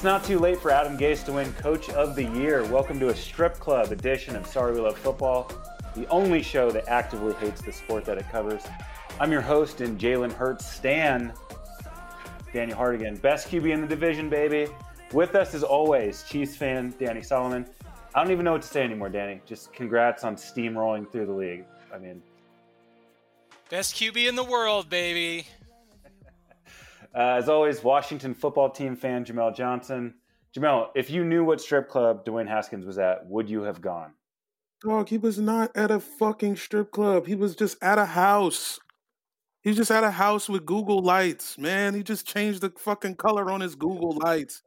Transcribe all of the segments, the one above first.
It's not too late for Adam Gase to win Coach of the Year. Welcome to a strip club edition of Sorry We Love Football, the only show that actively hates the sport that it covers. I'm your host and Jalen Hurts Stan, Daniel Hardigan, best QB in the division, baby. With us as always, Chiefs fan Danny Solomon. I don't even know what to say anymore, Danny. Just congrats on steamrolling through the league. I mean, Best QB in the world, baby. Uh, as always, Washington football team fan Jamel Johnson. Jamel, if you knew what strip club Dwayne Haskins was at, would you have gone? Dog, he was not at a fucking strip club. He was just at a house. He was just at a house with Google lights, man. He just changed the fucking color on his Google lights.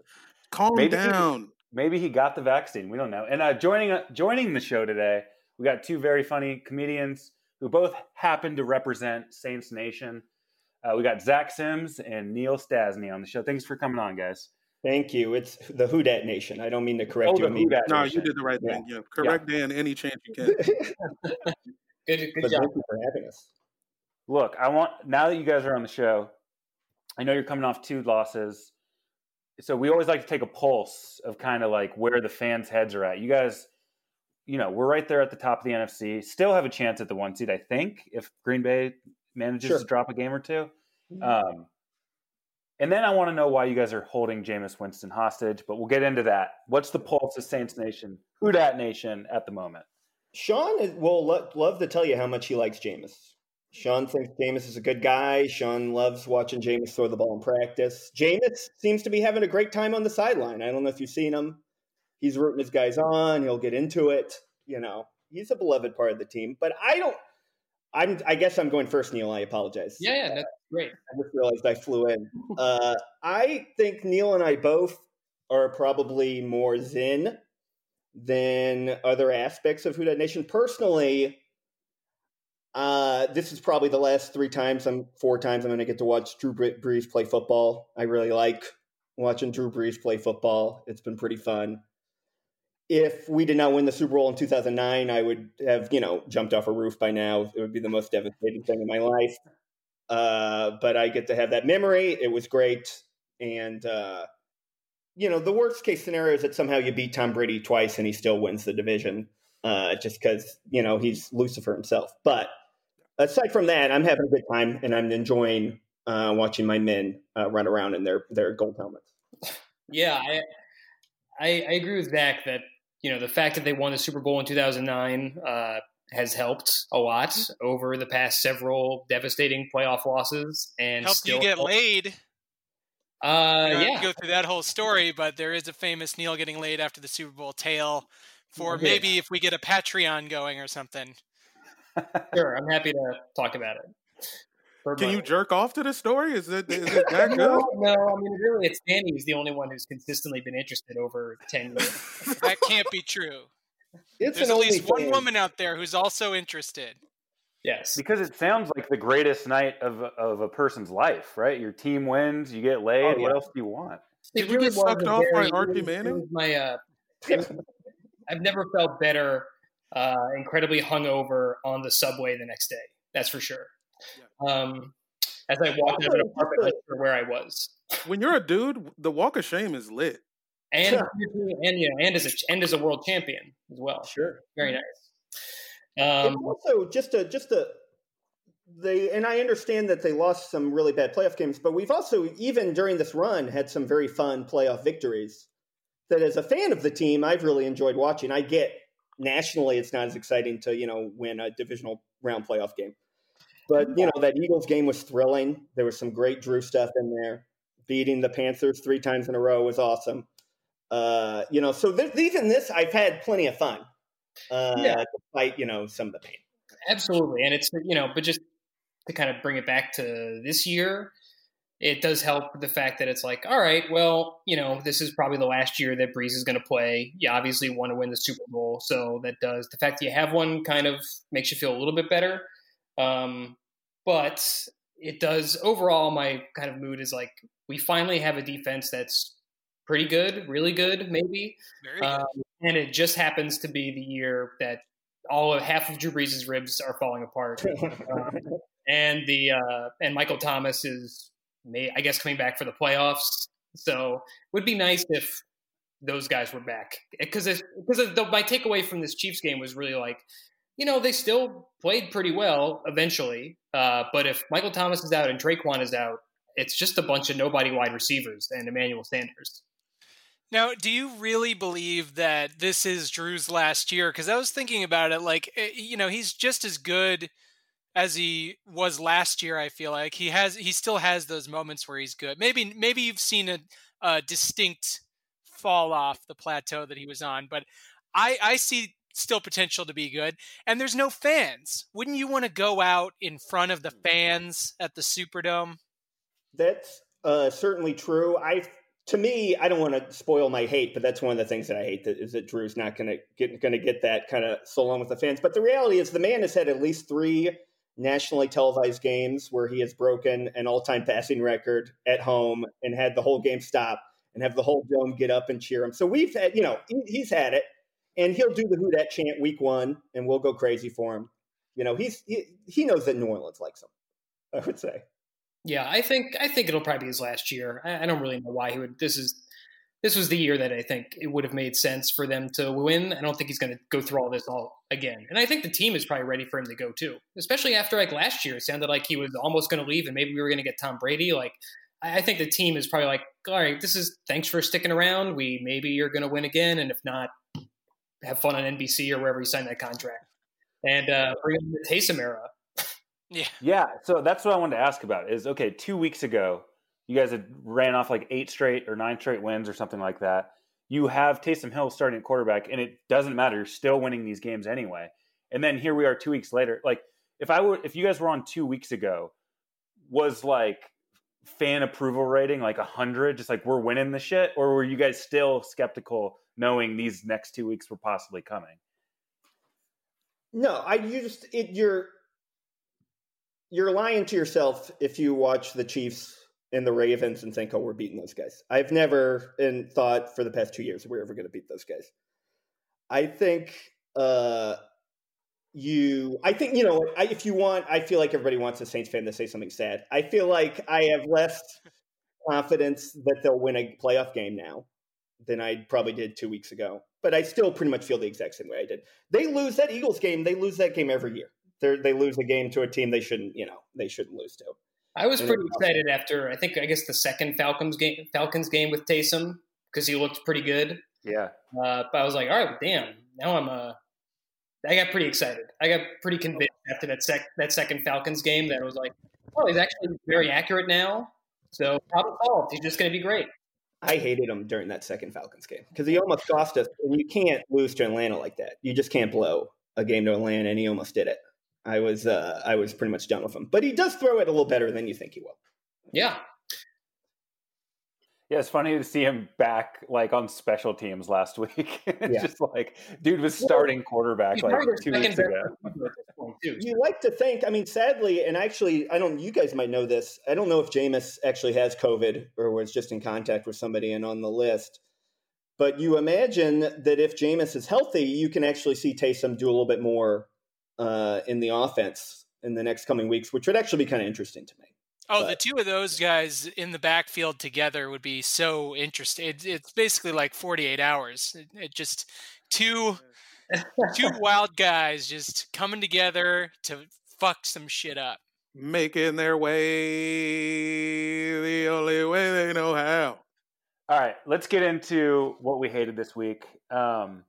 Calm Maybe- down. Maybe he got the vaccine. We don't know. And uh, joining uh, joining the show today, we got two very funny comedians who both happen to represent Saints Nation. Uh, we got Zach Sims and Neal Stastny on the show. Thanks for coming on, guys. Thank you. It's the Who Dat Nation. I don't mean to correct Oh, you. the Who Dat No, Nation. you did the right Yeah. thing. Yeah. Correct Dan any chance you can. Good, good job. thank you for having us. Look, I want now that you guys are on the show, I know you're coming off two losses. So we always like to take a pulse of kind of like where the fans' heads are at. You guys, you know, we're right there at the top of the NFC. Still have a chance at the one seed, I think, if Green Bay manages Sure. to drop a game or two. Um, and then I want to know why you guys are holding Jameis Winston hostage, but we'll get into that. What's the pulse of Saints Nation, Who Dat Nation at the moment? Sean is, will lo- love to tell you how much he likes Jameis. Sean thinks Jameis is a good guy. Sean loves watching Jameis throw the ball in practice. Jameis seems to be having a great time on the sideline. I don't know if you've seen him. He's rooting his guys on. He'll get into it. You know, he's a beloved part of the team. But I don't. I'm. I guess I'm going first, Neal. I apologize. Yeah, yeah, that's great. I just realized I flew in. Uh, I think Neal and I both are probably more Zen than other aspects of Who Dat Nation. Personally, uh, this is probably the last three times I'm four times I'm going to get to watch Drew Bre- Brees play football. I really like watching Drew Brees play football. It's been pretty fun. If we did not win the Super Bowl in 2009, I would have, you know, jumped off a roof by now. It would be the most devastating thing in my life. Uh, but I get to have that memory. It was great. And, uh, you know, the worst case scenario is that somehow you beat Tom Brady twice and he still wins the division uh, just because, you know, he's Lucifer himself. But aside from that, I'm having a good time and I'm enjoying uh, watching my men uh, run around in their, their gold helmets. Yeah, I, I I agree with Zach that you know the fact that they won the Super Bowl in 2009 uh, has helped a lot over the past several devastating playoff losses, and Helped still you get laid. Uh, You don't have yeah, to go through that whole story, but there is a famous Neal getting laid after the Super Bowl tale. For Yeah. maybe if we get a Patreon going or something. sure. I'm happy to talk about it. For Can you jerk off to the story? Is it is it that good? No, no. I mean, really, it's Danny who's the only one who's consistently been interested over ten years. That can't be true. It's There's an at least one OnlyFans. woman out there who's also interested. Yes. Because it sounds like the greatest night of, of a person's life, right? Your team wins, you get laid. Oh, What else do you want? Did you get sucked off by very- Archie it was- it Manning? My, uh, I've never felt better, uh, incredibly hungover on the subway the next day. That's for sure. Um, as I walked out of an apartment, I'm not sure where I was. When you're a dude, the walk of shame is lit. And and you know, and as a and as a world champion as well. Sure. Very nice. It's Um, also just a just a they and I understand that they lost some really bad playoff games, but we've also even during this run had some very fun playoff victories. That as a fan of the team, I've really enjoyed watching. I get nationally, it's not as exciting to you know win a divisional round playoff game, but you know that Eagles game was thrilling. There was some great Drew stuff in there. beating the Panthers three times in a row was awesome. Uh, you know, so th- even this, I've had plenty of fun. Uh, Yeah. despite you know some of the pain. Absolutely, and it's you know, but just to kind of bring it back to this year, it does help the fact that it's like, all right, well, you know, this is probably the last year that Brees is going to play. You obviously want to win the Super Bowl, so that does the fact that you have one kind of makes you feel a little bit better. Um, but it does overall. My kind of mood is like we finally have a defense that's pretty good, really good, maybe. Good. Um, and it just happens to be the year that all of half of Drew Brees' ribs are falling apart, Um, and the uh, and Michael Thomas is, may, I guess, coming back for the playoffs. So it would be nice if those guys were back because because my takeaway from this Chiefs game was really like, you know, they still played pretty well eventually, uh, but if Michael Thomas is out and Tre'Quan is out, it's just a bunch of nobody wide receivers and Emmanuel Sanders. Now, do you really believe that this is Drew's last year? Because I was thinking about it, like eh, you know, he's just as good as he was last year. I feel like he has, he still has those moments where he's good. Maybe, maybe you've seen a, a distinct fall off the plateau that he was on, but I, I see still potential to be good. And there's no fans. Wouldn't you want to go out in front of the fans at the Superdome? That's uh, certainly true. I, to me, I don't want to spoil my hate, but that's one of the things that I hate that is that Drew's not going to get going to get that kind of so long with the fans. But the reality is, the man has had at least three nationally televised games where he has broken an all-time passing record at home and had the whole game stop and have the whole dome get up and cheer him. So we've had, you know, he, he's had it, and he'll do the Who Dat chant week one, and we'll go crazy for him. You know, he's he, he knows that New Orleans likes him. I would say. Yeah, I think I think it'll probably be his last year. I, I don't really know why he would. This is this was the year that I think it would have made sense for them to win. I don't think he's going to go through all this all again. And I think the team is probably ready for him to go too, especially after like last year. It sounded like he was almost going to leave, and maybe we were going to get Tom Brady. Like I think the team is probably like, all right, this is thanks for sticking around. We maybe you're going to win again, and if not, have fun on NBC or wherever you sign that contract. And uh, bring in the Taysom era. Yeah. Yeah, so that's what I wanted to ask about. Is okay, two weeks ago, you guys had ran off like eight straight or nine straight wins or something like that. You have Taysom Hill starting at quarterback, and it doesn't matter. You're still winning these games anyway. And then here we are two weeks later. Like if I were, if you guys were on two weeks ago, was like fan approval rating like a hundred, just like we're winning the shit, or were you guys still skeptical, knowing these next two weeks were possibly coming? No, I you just it, you're you're lying to yourself if you watch the Chiefs and the Ravens and think, "Oh, we're beating those guys." I've never and thought for the past two years we're ever going to beat those guys. I think uh, you. I think you know. I, if you want, I feel like everybody wants a Saints fan to say something sad. I feel like I have less confidence that they'll win a playoff game now than I probably did two weeks ago. But I still pretty much feel the exact same way I did. They lose that Eagles game. They lose that game every year. They're, they lose a game to a team they shouldn't, you know, they shouldn't lose to. I was And pretty it- excited after I think I guess the second Falcons game Falcons game with Taysom because he looked pretty good. Yeah, Uh, but I was like, all right, damn. Now I'm uh, I got pretty excited. I got pretty convinced after that sec that second Falcons game that I was like, oh, he's actually very accurate now. So problem solved. He's just going to be great. I hated him during that second Falcons game because he almost cost us. And you can't lose to Atlanta like that. You just can't blow a game to Atlanta, and he almost did it. I was uh, I was pretty much done with him, but he does throw it a little better than you think he will. Yeah, yeah. It's funny to see him back like on special teams last week. it's Yeah. just like dude was starting quarterback like two weeks ago. best receiver at this point too. You like to think, I mean, sadly, and actually, I don't. You guys might know this. I don't know if Jameis actually has COVID or was just in contact with somebody and on the list. But you imagine that if Jameis is healthy, you can actually see Taysom do a little bit more uh, in the offense in the next coming weeks, which would actually be kind of interesting to me. Oh, the two of those guys in the backfield together would be so interesting. It, it's basically like 48 hours. It, it just two two wild guys just coming together to fuck some shit up. Making their way the only way they know how. All right, let's get into what we hated this week. Um,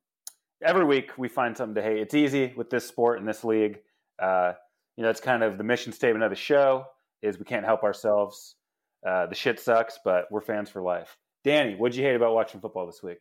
every week we find something to hate. It's easy with this sport and this league. Uh, you know, it's kind of the mission statement of the show is we can't help ourselves. Uh, the shit sucks, but we're fans for life. Danny, what'd you hate about watching football this week?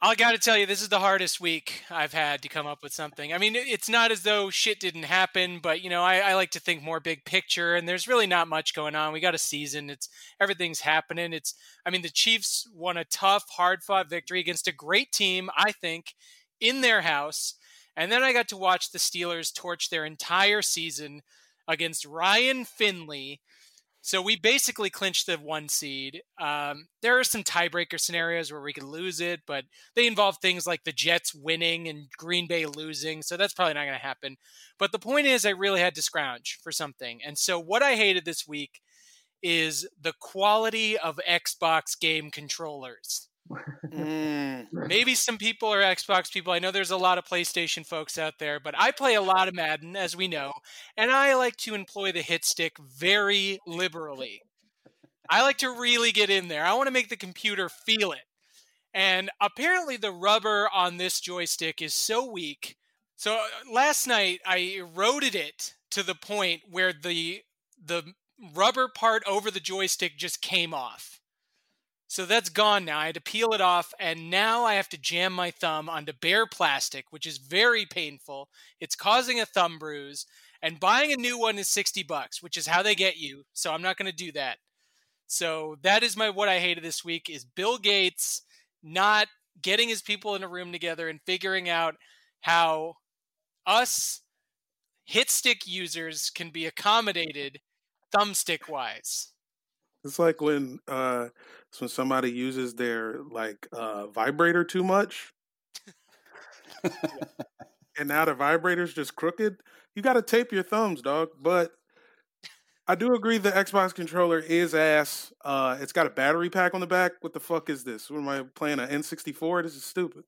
I got to tell you, this is the hardest week I've had to come up with something. I mean, it's not as though shit didn't happen, but you know, I, I, like to think more big picture, and there's really not much going on. We got a season; it's everything's happening. It's, I mean, the Chiefs won a tough, hard-fought victory against a great team, I think, in their house, and then I got to watch the Steelers torch their entire season against Ryan Finley so we basically clinched the one seed. Um, there are some tiebreaker scenarios where we could lose it, but they involve things like the Jets winning and Green Bay losing. So that's probably not going to happen. But the point is, I really had to scrounge for something. And so what I hated this week is the quality of Xbox game controllers. Mm. Maybe some people are Xbox people. I know there's a lot of PlayStation folks out there, but I play a lot of Madden, as we know, and I like to employ the hit stick very liberally. I like to really get in there. I want to make the computer feel it. And apparently, the rubber on this joystick is so weak. So uh, last night, I eroded it to the point where the the rubber part over the joystick just came off so that's gone now. I had to peel it off, and now I have to jam my thumb onto bare plastic, which is very painful. It's causing a thumb bruise, and buying a new one is 60 bucks, which is how they get you. So I'm not going to do that. So that is my what I hated this week is Bill Gates not getting his people in a room together and figuring out how us hit stick users can be accommodated thumbstick wise. It's like when uh it's when somebody uses their like uh vibrator too much. and now the vibrator's just crooked. You gotta tape your thumbs, dog. But I do agree the Xbox controller is ass. Uh it's got a battery pack on the back. What the fuck is this? What am I playing an N64? This is stupid.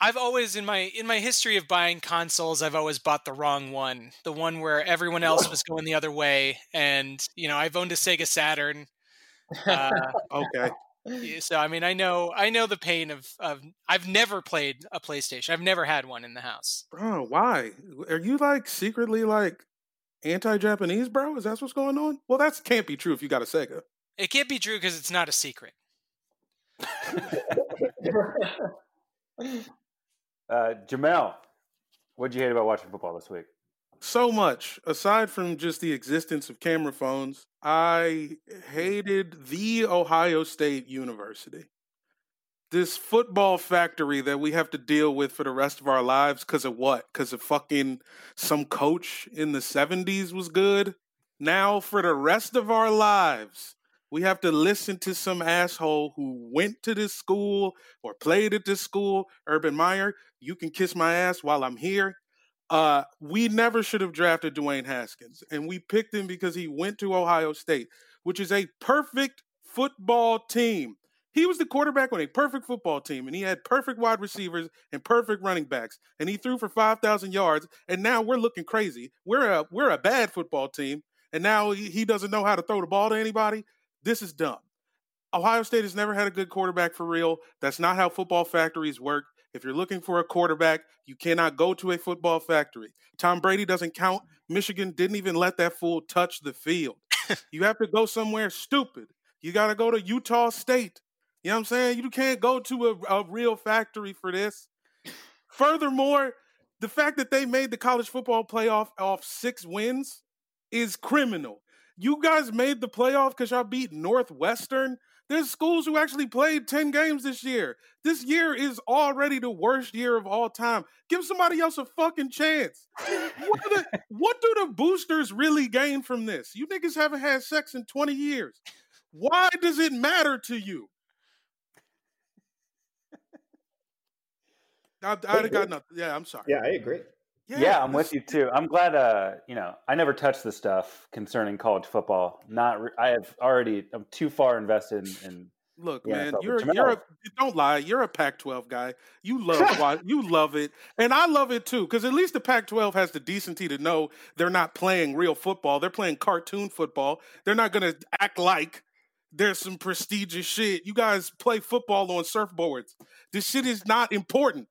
I've always in my in my history of buying consoles, I've always bought the wrong one, the one where everyone else was going the other way. And you know, I've owned a Sega Saturn. Uh, okay. So I mean, I know I know the pain of of. I've never played a PlayStation. I've never had one in the house. Bro, why are you like secretly like anti-Japanese, bro? Is that what's going on? Well, that can't be true if you got a Sega. It can't be true because it's not a secret. Uh, Jamel, what'd you hate about watching football this week? So much. Aside from just the existence of camera phones, I hmm. hated the Ohio State University. This football factory that we have to deal with for the rest of our lives because of what? Because of fucking some coach in the 70s was good. Now, for the rest of our lives, we have to listen to some asshole who went to this school or played at this school. Urban Meyer, you can kiss my ass while I'm here. Uh, we never should have drafted Dwayne Haskins, and we picked him because he went to Ohio State, which is a perfect football team. He was the quarterback on a perfect football team, and he had perfect wide receivers and perfect running backs, and he threw for five thousand yards. And now we're looking crazy. We're a we're a bad football team, and now he, he doesn't know how to throw the ball to anybody. This is dumb. Ohio State has never had a good quarterback for real. That's not how football factories work. If you're looking for a quarterback, you cannot go to a football factory. Tom Brady doesn't count. Michigan didn't even let that fool touch the field. you have to go somewhere stupid. You got to go to Utah State. You know what I'm saying? You can't go to a, a real factory for this. Furthermore, the fact that they made the college football playoff off six wins is criminal. You guys made the playoff because y'all beat Northwestern. There's schools who actually played 10 games this year. This year is already the worst year of all time. Give somebody else a fucking chance. What do, the, what do the boosters really gain from this? You niggas haven't had sex in 20 years. Why does it matter to you? I, I got nothing. Yeah, I'm sorry. Yeah, I agree. Yeah, I'm with you too. I'm glad. Uh, you know, I never touched the stuff concerning college football. Not, re- I have already. I'm too far invested in. in Look, man, NFL. you're you're a, don't lie. You're a Pac-12 guy. You love you love it, and I love it too. Because at least the Pac-12 has the decency to know they're not playing real football. They're playing cartoon football. They're not going to act like there's some prestigious shit. You guys play football on surfboards. This shit is not important.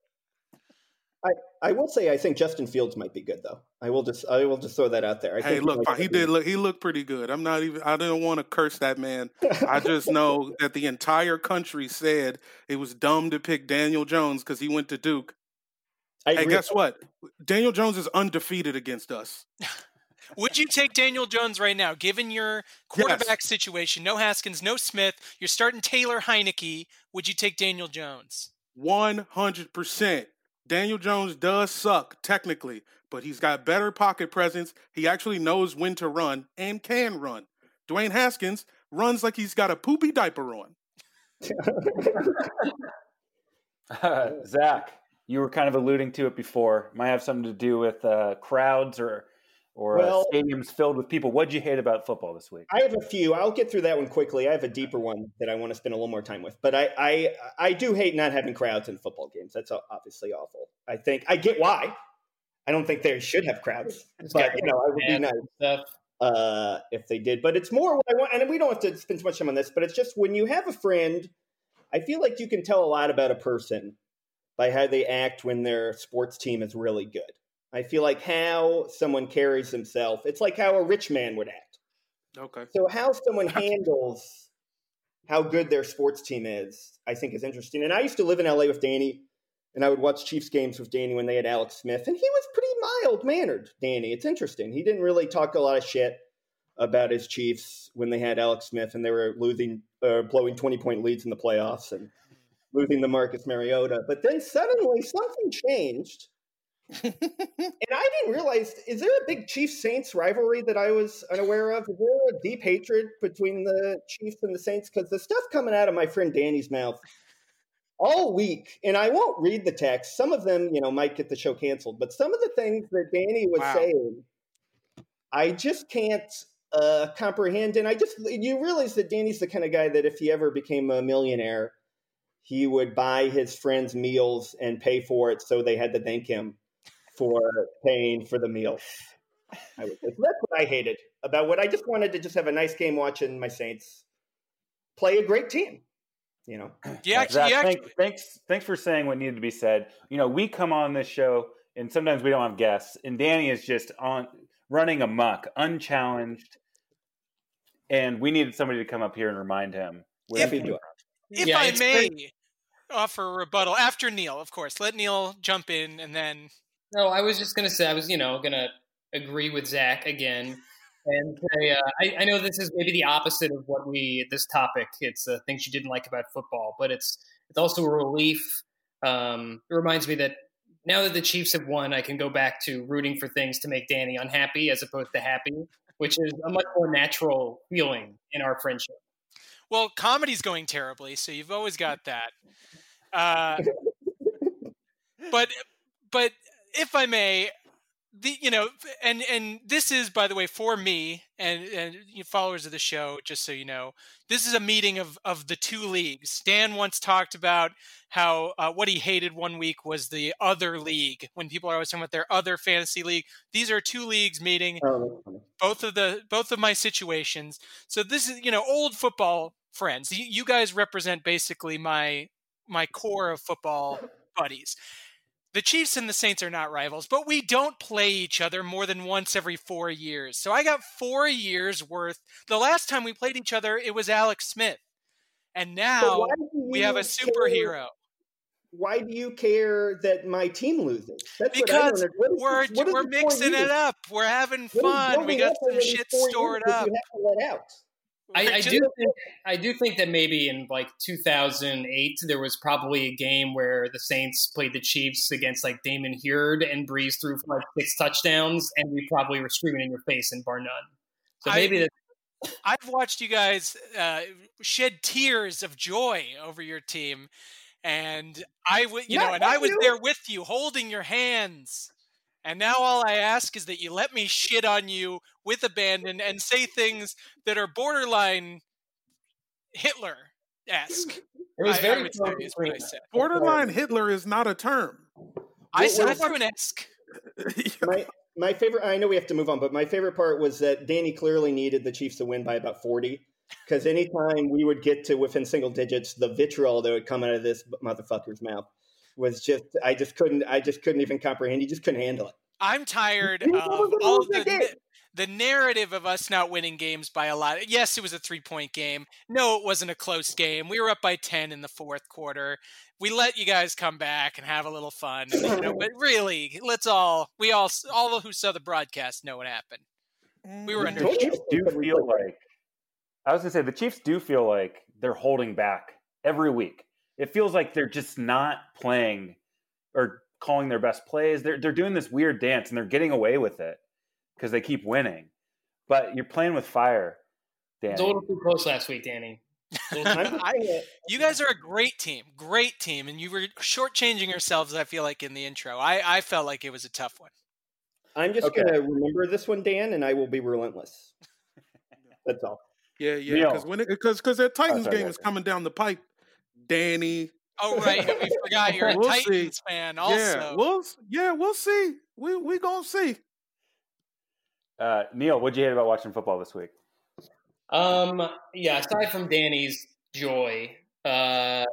I will say I think Justin Fields might be good though. I will just I will just throw that out there. I Hey, think look, might he did look. He looked pretty good. I'm not even. I didn't want to curse that man. I just know that the entire country said it was dumb to pick Daniel Jones because he went to Duke. I Hey, guess what? Daniel Jones is undefeated against us. Would you take Daniel Jones right now, given your quarterback situation? No Haskins, no Smith. You're starting Taylor Heinicke. Would you take Daniel Jones? One hundred percent. Daniel Jones does suck technically, but he's got better pocket presence. He actually knows when to run and can run. Dwayne Haskins runs like he's got a poopy diaper on. Zach, you were kind of alluding to it before. Might have something to do with uh, crowds or or Well- uh, stadiums filled with people. What'd you hate about football this week? I have a few. I'll get through that one quickly. I have a deeper one that I want to spend a little more time with. But I, I, I do hate not having crowds in football games. That's obviously awful. I think I get why. I don't think they should have crowds, but you know, I would be nice Stuff. uh, if they did. But it's more what I want, and we don't have to spend too much time on this. But it's just when you have a friend, I feel like you can tell a lot about a person by how they act when their sports team is really good. I feel like how someone carries himself. It's like how a rich man would act. Okay. So how someone handles how good their sports team is, I think is interesting. And I used to live in LA with Danny, and I would watch Chiefs games with Danny when they had Alex Smith, and he was pretty mild mannered. Danny, it's interesting. He didn't really talk a lot of shit about his Chiefs when they had Alex Smith and they were losing, uh, blowing twenty point leads in the playoffs and losing the Marcus Mariota. But then suddenly something changed. and I didn't realize is there a big Chiefs Saints rivalry that I was unaware of? Is there a deep hatred between the Chiefs and the Saints? Because the stuff coming out of my friend Danny's mouth all week, and I won't read the text. Some of them, you know, might get the show canceled, but some of the things that Danny was Wow. saying, I just can't uh, comprehend. And I just you realize that Danny's the kind of guy that if he ever became a millionaire, he would buy his friends meals and pay for it, so they had to thank him for paying for the meal. I would, that's what I hated about what I just wanted to just have a nice game watching my Saints play a great team. You know, You actually, Zach, you actually thank- thanks, thanks for saying what needed to be said. You know, we come on this show, and sometimes we don't have guests, and Danny is just on running amok, unchallenged, and we needed somebody to come up here and remind him. where If he do if Yeah, I may great. offer a rebuttal after Neal, of course. Let Neal jump in and then No, I was just gonna say I was, you know, gonna agree with Zach again, and say uh, I, I know this is maybe the opposite of what we this topic. It's uh, things you didn't like about football, but it's it's also a relief. Um, it reminds me that now that the Chiefs have won, I can go back to rooting for things to make Danny unhappy as opposed to happy, which is a much more natural feeling in our friendship. Well, comedy's going terribly, so you've always got that. Uh, but but if I may, the you know, and and this is by the way for me and and you followers of the show, just so you know, this is a meeting of of the two leagues. Dan once talked about how uh, what he hated one week was the other league. When people are always talking about their other fantasy league, these are two leagues meeting Oh, both of the both of my situations. So this is you know old football friends. You, you guys represent basically my my core of football buddies. The Chiefs and the Saints are not rivals, but we don't play each other more than once every four years. So I got four years worth. The last time we played each other, it was Alex Smith, and now we have a you care- superhero. Why do you care that my team loses? That's Because We're we're mixing it up. We're having fun. We got some shit stored up. You have to let out. I, I do think I do think that maybe in like 2008 there was probably a game where the Saints played the Chiefs against like Damon Huard and breezed through for like six touchdowns, and we probably were screaming in your face and bar none. So I- maybe that I've watched you guys uh, shed tears of joy over your team, and I would, you know, and I was there with you, holding your hands. And now all I ask is that you let me shit on you with abandon and say things that are borderline Hitler esque. it was I, very I would say is what I said. Borderline Hitler is not a term. I What- said what- through an esque. my my favorite. I know we have to move on, but my favorite part was that Danny clearly needed the Chiefs to win by about forty. Because anytime we would get to within single digits, the vitriol that would come out of this motherfucker's mouth. Was just I just couldn't I just couldn't even comprehend. He just couldn't handle it. I'm tired of all lose the the narrative of us not winning games by a lot. Yes, it was a three point game. No, it wasn't a close game. We were up by ten in the fourth quarter. We let you guys come back and have a little fun. You know, but really, let's all we all all who saw the broadcast know what happened. We were Mm, under The Chiefs do feel like I was gonna say the Chiefs do feel like they're holding back every week. It feels like they're just not playing or calling their best plays. They're they're doing this weird dance and they're getting away with it because they keep winning. But you're playing with fire, It was a little too close last week, Danny. I'm I- just you guys are a great team, great team, and you were shortchanging yourselves. I feel like in the intro, I I felt like it was a tough one. I'm just Okay. gonna remember this one, Dan, and I will be relentless. That's all. Yeah, yeah, because when because because that oh, Titans sorry, game go is coming down the pipe, Danny. Oh right, we forgot you're a We'll see. Titans fan. Also, Yeah, we'll yeah, we'll see. We we gonna see. Uh, Neal, what'd you hate about watching football this week? Um, yeah. Aside from Danny's joy, uh,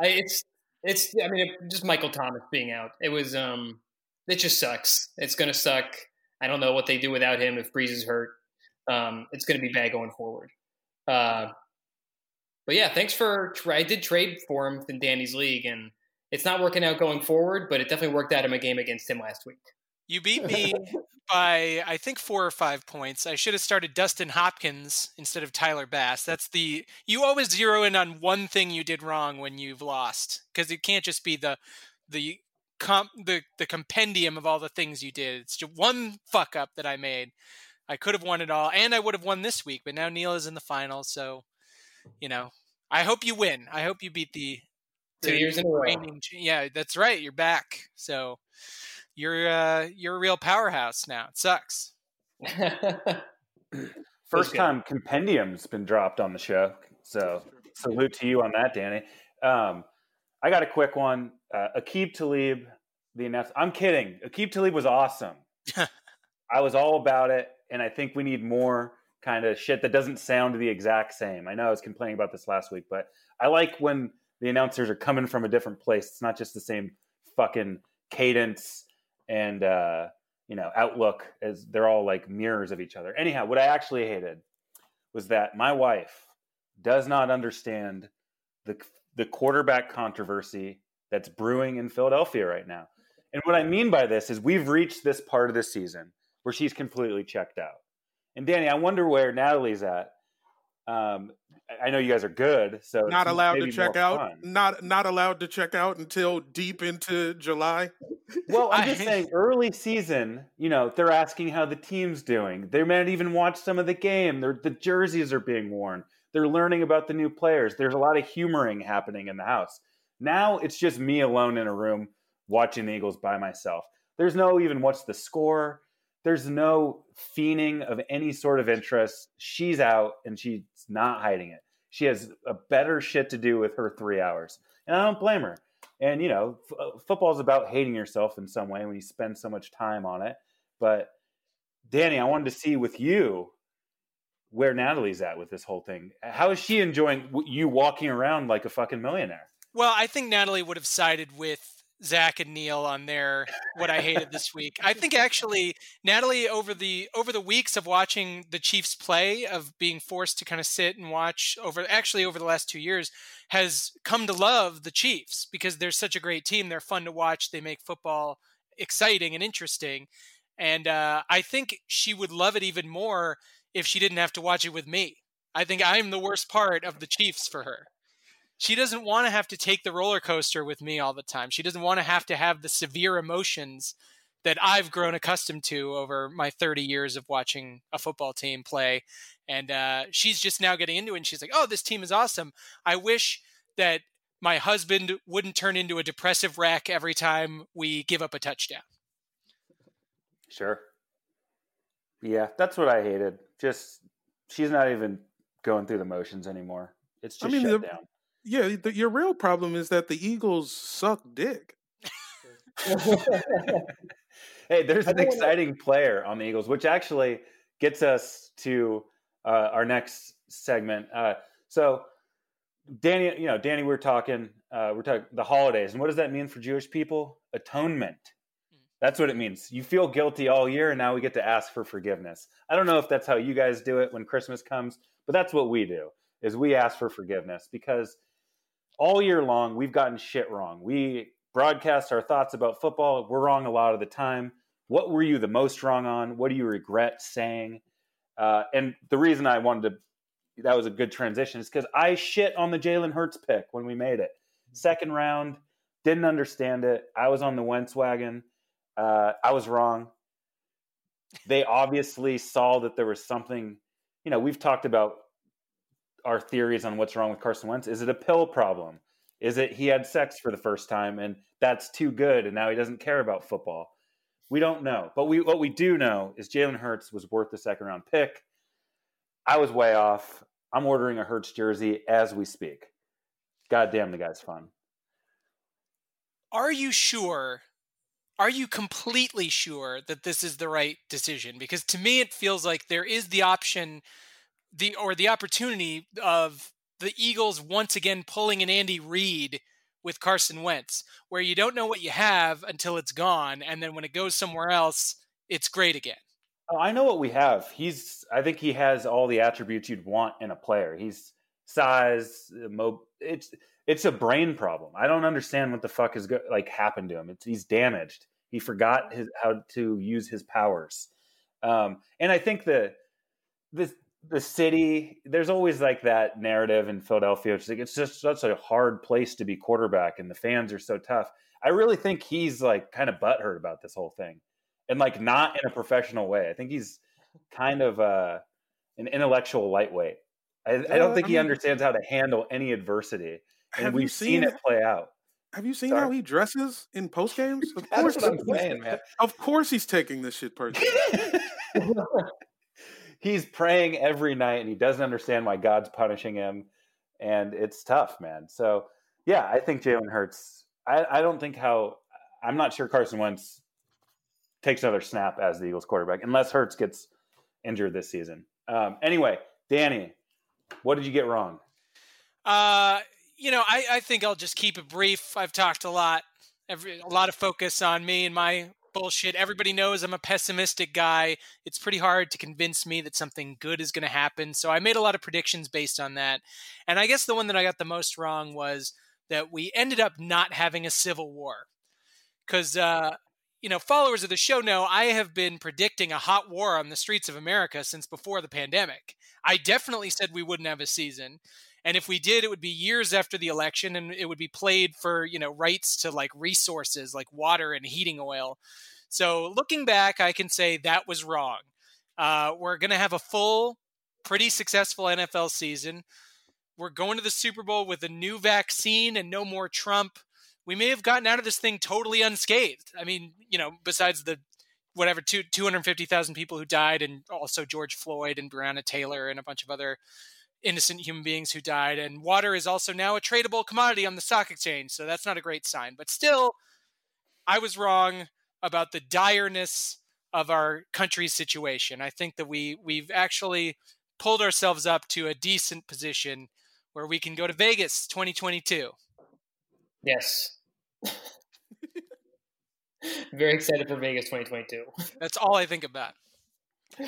I, it's it's. I mean, it, just Michael Thomas being out. It was. Um, it just sucks. It's gonna suck. I don't know what they do without him if Brees is hurt. Um, it's gonna be bad going forward. Uh, but yeah, thanks for. I did trade for him in Danny's league, and it's not working out going forward. But it definitely worked out in my game against him last week. You beat me by I think four or five points. I should have started Dustin Hopkins instead of Tyler Bass. That's the you always zero in on one thing you did wrong when you've lost because it can't just be the the comp the the compendium of all the things you did. It's just one fuck up that I made. I could have won it all, and I would have won this week. But now Neal is in the final, so you know. I hope you win. I hope you beat the Two the years in a row. reigning Yeah, that's right. You're back. So you're uh you're a real powerhouse now. It sucks. First good. time compendium's been dropped on the show, so salute to you on that, Danny. Um, I got a quick one. Uh, Aqib Talib, the announcer. I'm kidding. Aqib Talib was awesome. I was all about it, and I think we need more kind of shit that doesn't sound the exact same. I know I was complaining about this last week, but I like when the announcers are coming from a different place. It's not just the same fucking cadence and uh, you know outlook as they're all like mirrors of each other. Anyhow, what I actually hated was that my wife does not understand the the quarterback controversy that's brewing in Philadelphia right now. And what I mean by this is we've reached this part of the season where she's completely checked out. And Danny, I wonder where Natalie's at. Um, I- I know you guys are good, so Not allowed to check out. fun. Not not allowed to check out until deep into July. Well, I'm just saying, early season, you know, they're asking how the team's doing. They might even watch some of the game. They're, the jerseys are being worn. They're learning about the new players. There's a lot of humoring happening in the house. Now it's just me alone in a room watching the Eagles by myself. There's no even what's the score. There's no fiending of any sort of interest. She's out and she's not hiding it. She has a better shit to do with her three hours. And I don't blame her. And, you know, f- uh, football is about hating yourself in some way when you spend so much time on it. But, Danny, I wanted to see with you where Natalie's at with this whole thing. How is she enjoying you walking around like a fucking millionaire? Well, I think Natalie would have sided with Zach and Neal on their what I hated this week. I think actually Natalie over the over the weeks of watching the Chiefs play, of being forced to kind of sit and watch over actually over the last two years, has come to love the Chiefs because they're such a great team. They're fun to watch. They make football exciting and interesting. And uh, I think she would love it even more if she didn't have to watch it with me. I think I'm the worst part of the Chiefs for her she doesn't want to have to take the roller coaster with me all the time. She doesn't want to have to have the severe emotions that I've grown accustomed to over my 30 years of watching a football team play. And uh, she's just now getting into it. And she's like, oh, this team is awesome. I wish that my husband wouldn't turn into a depressive wreck every time we give up a touchdown. Sure. Yeah, that's what I hated. Just she's not even going through the motions anymore. It's I just mean, shut the- down. Yeah, the, your real problem is that the Eagles suck dick. Hey, there's an don't wanna- exciting player on the Eagles, which actually gets us to uh, our next segment. Uh, so Danny, you know, Danny, we're talking, uh, we're talking the holidays, and what does that mean for Jewish people? Atonement. That's what it means. You feel guilty all year, and now we get to ask for forgiveness. I don't know if that's how you guys do it when Christmas comes, but that's what we do. Is we ask for forgiveness because all year long we've gotten shit wrong. We broadcast our thoughts about football. We're wrong a lot of the time. What were you the most wrong on? What do you regret saying? Uh, and the reason I wanted to that was a good transition is because I shit on the Jalen Hurts pick when we made it. Second round, didn't understand it. I was on the Wentz wagon. Uh, I was wrong. They obviously saw that there was something. You know, we've talked about our theories on what's wrong with Carson Wentz. Is it a pill problem? Is it he had sex for the first time and that's too good and now he doesn't care about football? We don't know. But we what we do know is Jalen Hurts was worth the second round pick. I was way off. I'm ordering a Hurts jersey as we speak. God damn, the guy's fun. Are you sure? Are you completely sure that this is the right decision? Because to me, it feels like there is the option, the or the opportunity of the Eagles once again pulling an Andy Reid with Carson Wentz, where you don't know what you have until it's gone, and then when it goes somewhere else, it's great again. Oh, I know what we have. He's. I think he has all the attributes you'd want in a player. He's size, mo. It's it's a brain problem. I don't understand what the fuck is go- like happened to him. It's he's damaged. He forgot his how to use his powers. Um, and I think the the the city. There's always like that narrative in Philadelphia. It's like it's just such a hard place to be quarterback, and the fans are so tough. I really think he's like kind of butthurt about this whole thing and like not in a professional way. I think he's kind of uh, an intellectual lightweight. I, I don't Uh, think I he mean- understands how to handle any adversity, and Have we've seen seen it play out. Have you seen Sorry. how he dresses in post games? Of That's course, what I'm he's- saying, man. Of course, he's taking this shit personally. he's praying every night, and he doesn't understand why God's punishing him, and it's tough, man. So yeah, I think Jalen Hurts. I, I don't think how. I'm not sure Carson Wentz takes another snap as the Eagles quarterback unless Hurts gets injured this season. Um, anyway, Danny, what did you get wrong? Uh, you know, I, I think I'll just keep it brief. I've talked a lot, every, a lot of focus on me and my bullshit. Everybody knows I'm a pessimistic guy. It's pretty hard to convince me that something good is going to happen. So I made a lot of predictions based on that. And I guess the one that I got the most wrong was that we ended up not having a civil war. Because, uh, you know, followers of the show know I have been predicting a hot war on the streets of America since before the pandemic. I definitely said we wouldn't have a season. And if we did, it would be years after the election and it would be played for, you know, rights to like resources like water and heating oil. So looking back, I can say that was wrong. Uh, we're going to have a full, pretty successful NFL season. We're going to the Super Bowl with a new vaccine and no more Trump. We may have gotten out of this thing totally unscathed. I mean, you know, besides the whatever two, 250,000 people who died and also George Floyd and Breonna Taylor and a bunch of other innocent human beings who died. And water is also now a tradable commodity on the stock exchange. So that's not a great sign. But still, I was wrong about the direness of our country's situation. I think that we we've actually pulled ourselves up to a decent position where we can go to Vegas 2022. Yes. Very excited for Vegas 2022. That's all I think about.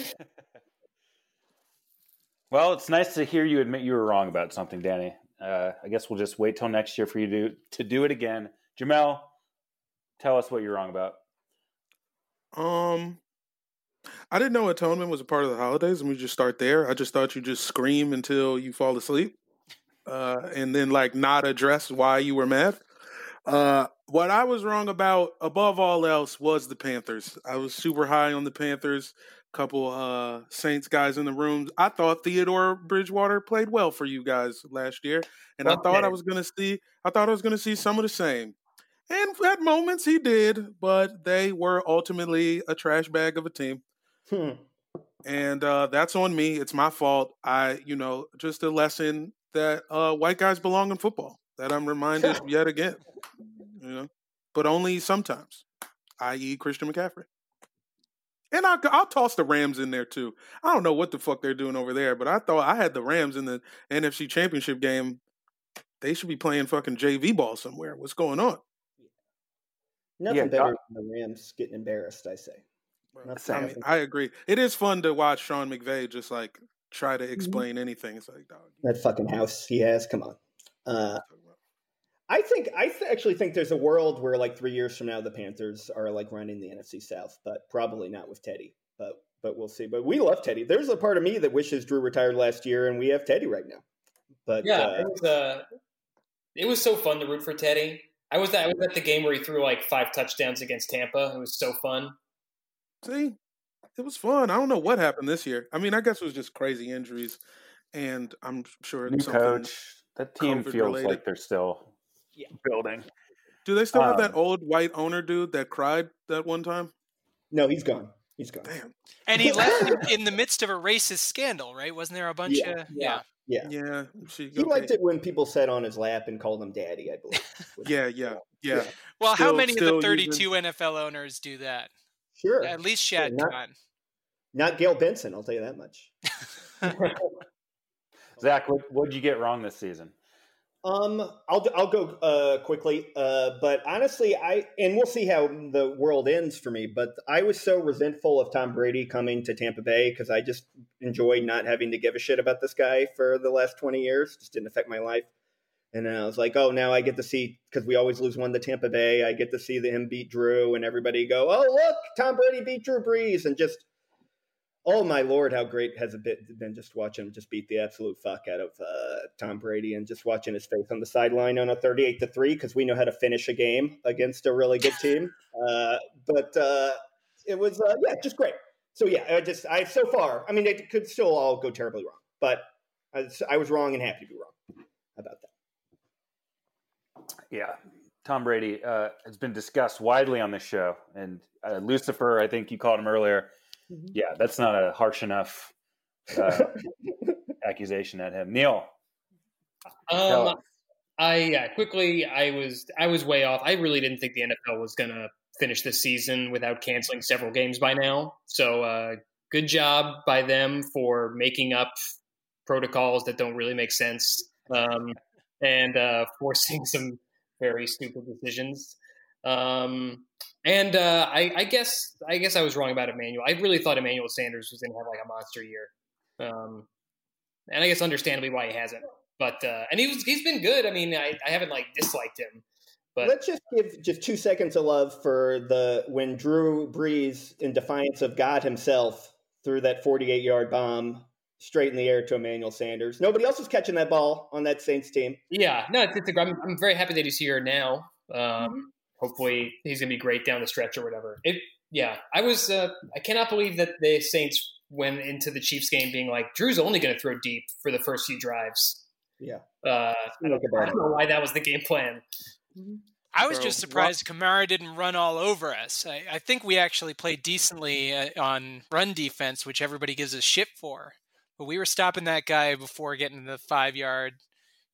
Well, it's nice to hear you admit you were wrong about something, Danny. Uh, I guess we'll just wait till next year for you to to do it again. Jamel, tell us what you're wrong about. Um, I didn't know atonement was a part of the holidays, and we just start there. I just thought you just scream until you fall asleep, uh, and then like not address why you were mad. Uh, what I was wrong about, above all else, was the Panthers. I was super high on the Panthers. Couple uh, Saints guys in the room. I thought Theodore Bridgewater played well for you guys last year, and I thought I was going to see. I thought I was going to see some of the same. And at moments he did, but they were ultimately a trash bag of a team. Hmm. And uh, that's on me. It's my fault. I, you know, just a lesson that uh, white guys belong in football. That I'm reminded yet again. You know, but only sometimes, i.e., Christian McCaffrey. And I'll, I'll toss the Rams in there too. I don't know what the fuck they're doing over there, but I thought I had the Rams in the NFC Championship game they should be playing fucking JV ball somewhere. What's going on? Nothing Yeah, better Doc- than the Rams getting embarrassed. I say. Not I mean, I agree. It is fun to watch Sean McVay just like try Mm-hmm. to explain anything. It's like, dog. that fucking house he has. Come on. Uh, I think I th- actually think there's a world where like three years from now the Panthers are like running the NFC South, but probably not with Teddy. But but we'll see. But we love Teddy. There's a part of me that wishes Drew retired last year, and we have Teddy right now. But Yeah, uh, it was uh, it was so fun to root for Teddy. I was I was at the game where he threw like five touchdowns against Tampa. It was so fun. See, it was fun. I don't know what happened this year. I mean, I guess it was just crazy injuries, and I'm sure New coach. That team feels related. like they're still Yeah. building. Do they still have that Um, old white owner dude that cried that one time? no, he's gone. He's gone. Damn. And he left in, in the midst of a racist scandal, right? Wasn't there a bunch Yeah, of yeah? Yeah. Yeah, she. He okay. liked it when people sat on his lap and called him daddy, I believe. Yeah, yeah, yeah. Well, how many of the 32 using- NFL owners do that? Sure. At least Shad not- Khan. Not Gayle Benson, I'll tell you that much. Zach, what what did you get wrong this season? Um, I'll I'll go uh, quickly, uh, but honestly, I and we'll see how the world ends for me. But I was so resentful of Tom Brady coming to Tampa Bay because I just enjoyed not having to give a shit about this guy for the last twenty years. Just didn't affect my life. And I was like, oh, now I get to see because we always lose one to Tampa Bay. I get to see the, him beat Drew, and everybody go, oh look, Tom Brady beat Drew Brees, and just oh my lord, how great has it been, been just watching him just beat the absolute fuck out of uh, Tom Brady and just watching his face on the sideline on a 38 to 3 because we know how to finish a game against a really good team. Uh, but uh, it was, uh, yeah, just great. So, yeah, I just, I so far, I mean, it could still all go terribly wrong, but I was, I was wrong and happy to be wrong about that. Yeah, Tom Brady uh, has been discussed widely on this show, and uh, Lucifer, I think you called him earlier. Yeah, that's not a harsh enough uh, accusation at him. Neal, Um. I yeah, quickly I was I was way off. I really didn't think the NFL was gonna finish this season without canceling several games by now. So uh, good job by them for making up protocols that don't really make sense um, and uh, forcing some very stupid decisions. Um, and uh, I, I guess I guess I was wrong about Emmanuel. I really thought Emmanuel Sanders was going to have like a monster year, um, and I guess understandably why he hasn't. But uh, and he was he's been good. I mean, I, I haven't like disliked him, but Let's just give just two seconds of love for the when Drew Brees, in defiance of God himself, threw that 48 yard bomb straight in the air to Emmanuel Sanders. Nobody else was catching that ball on that Saints team. yeah, no, it's, it's a, I'm, I'm very happy that he's here now. Um, hopefully, he's going to be great down the stretch or whatever. It yeah, I was uh, I cannot believe that the Saints went into the Chiefs game being like Drew's only going to throw deep for the first few drives. Yeah. Uh, I, don't, I don't know why that was the game plan. I was Bro, just surprised Kamara didn't run all over us. I, I think we actually played decently uh, on run defense, which everybody gives us shit for. But we were stopping that guy before getting the five yard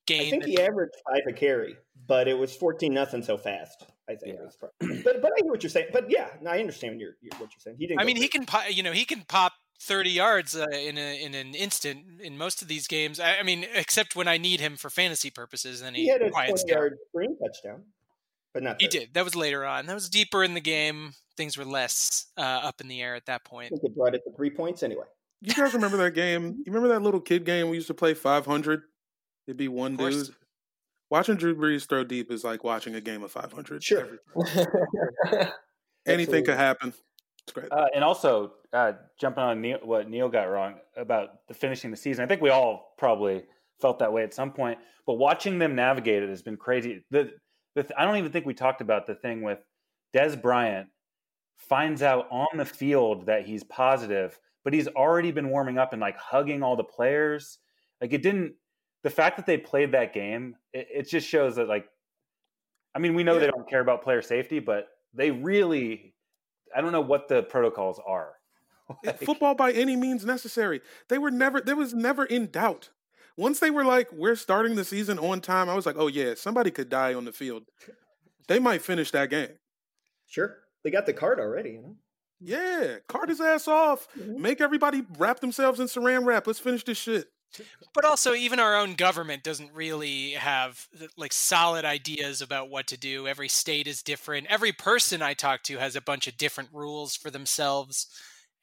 gain. I think he averaged five a carry, but it was 14 nothing so fast. I think. Yeah. It was probably- but but I hear what you're saying. But yeah, no, I understand your, your, what you're saying. He didn't. I mean, he can, pop, you know, he can pop thirty yards uh, in a, in an instant in most of these games. I, I mean, except when I need him for fantasy purposes, then he, He had a 20 yard screen touchdown, but not. He did. That was later on. That was deeper in the game. Things were less uh, up in the air at that I point. think it brought it to three points anyway. You guys remember that game? You remember that little kid game we used to play 500? It'd be one Of dude. Watching Drew Brees throw deep is like watching a game of 500. Sure. every. Anything could happen. It's great. Uh, and also, uh, jumping on Neal, what Neal got wrong about the finishing the season, I think we all probably felt that way at some point. But watching them navigate it has been crazy. The, the th- I don't even think we talked about the thing with Dez Bryant finds out on the field that he's positive, but he's already been warming up and like hugging all the players. Like it didn't. The fact that they played that game, it, it just shows that like, I mean, we know they don't care about player safety, but they really I don't know what the protocols are. It- football by any means necessary. They were never there was never in doubt. Once they were like, we're starting the season on time, I was like, oh yeah, somebody could die on the field. They might finish that game. Sure, they got the card already. You know. Yeah, cart his ass off. Mm-hmm. Make everybody wrap themselves in saran wrap. Let's finish this shit. But also, even our own government doesn't really have like solid ideas about what to do. Every state is different. Every person I talk to has a bunch of different rules for themselves,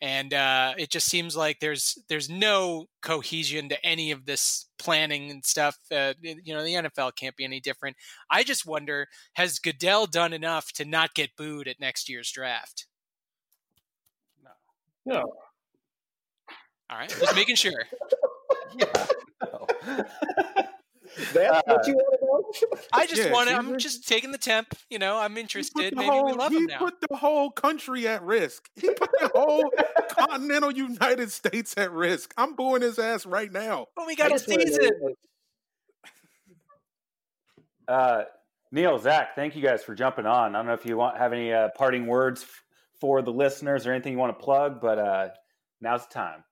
and uh, it just seems like there's there's no cohesion to any of this planning and stuff. Uh, you know, the NFL can't be any different. I just wonder: has Goodell done enough to not get booed at next year's draft? No. No. All right, just making sure. Yeah. No. That's what you want to know? I just Yeah, want to. I'm just taking the temp. You know, I'm interested. Maybe whole, we love he him now. put the whole country at risk. He put the whole continental United States at risk. I'm booing his ass right now. But we I got a wanna know, season. Uh, Neal, Zach, thank you guys for jumping on. I don't know if you want have any uh, parting words f- for the listeners or anything you want to plug, but uh, now's the time.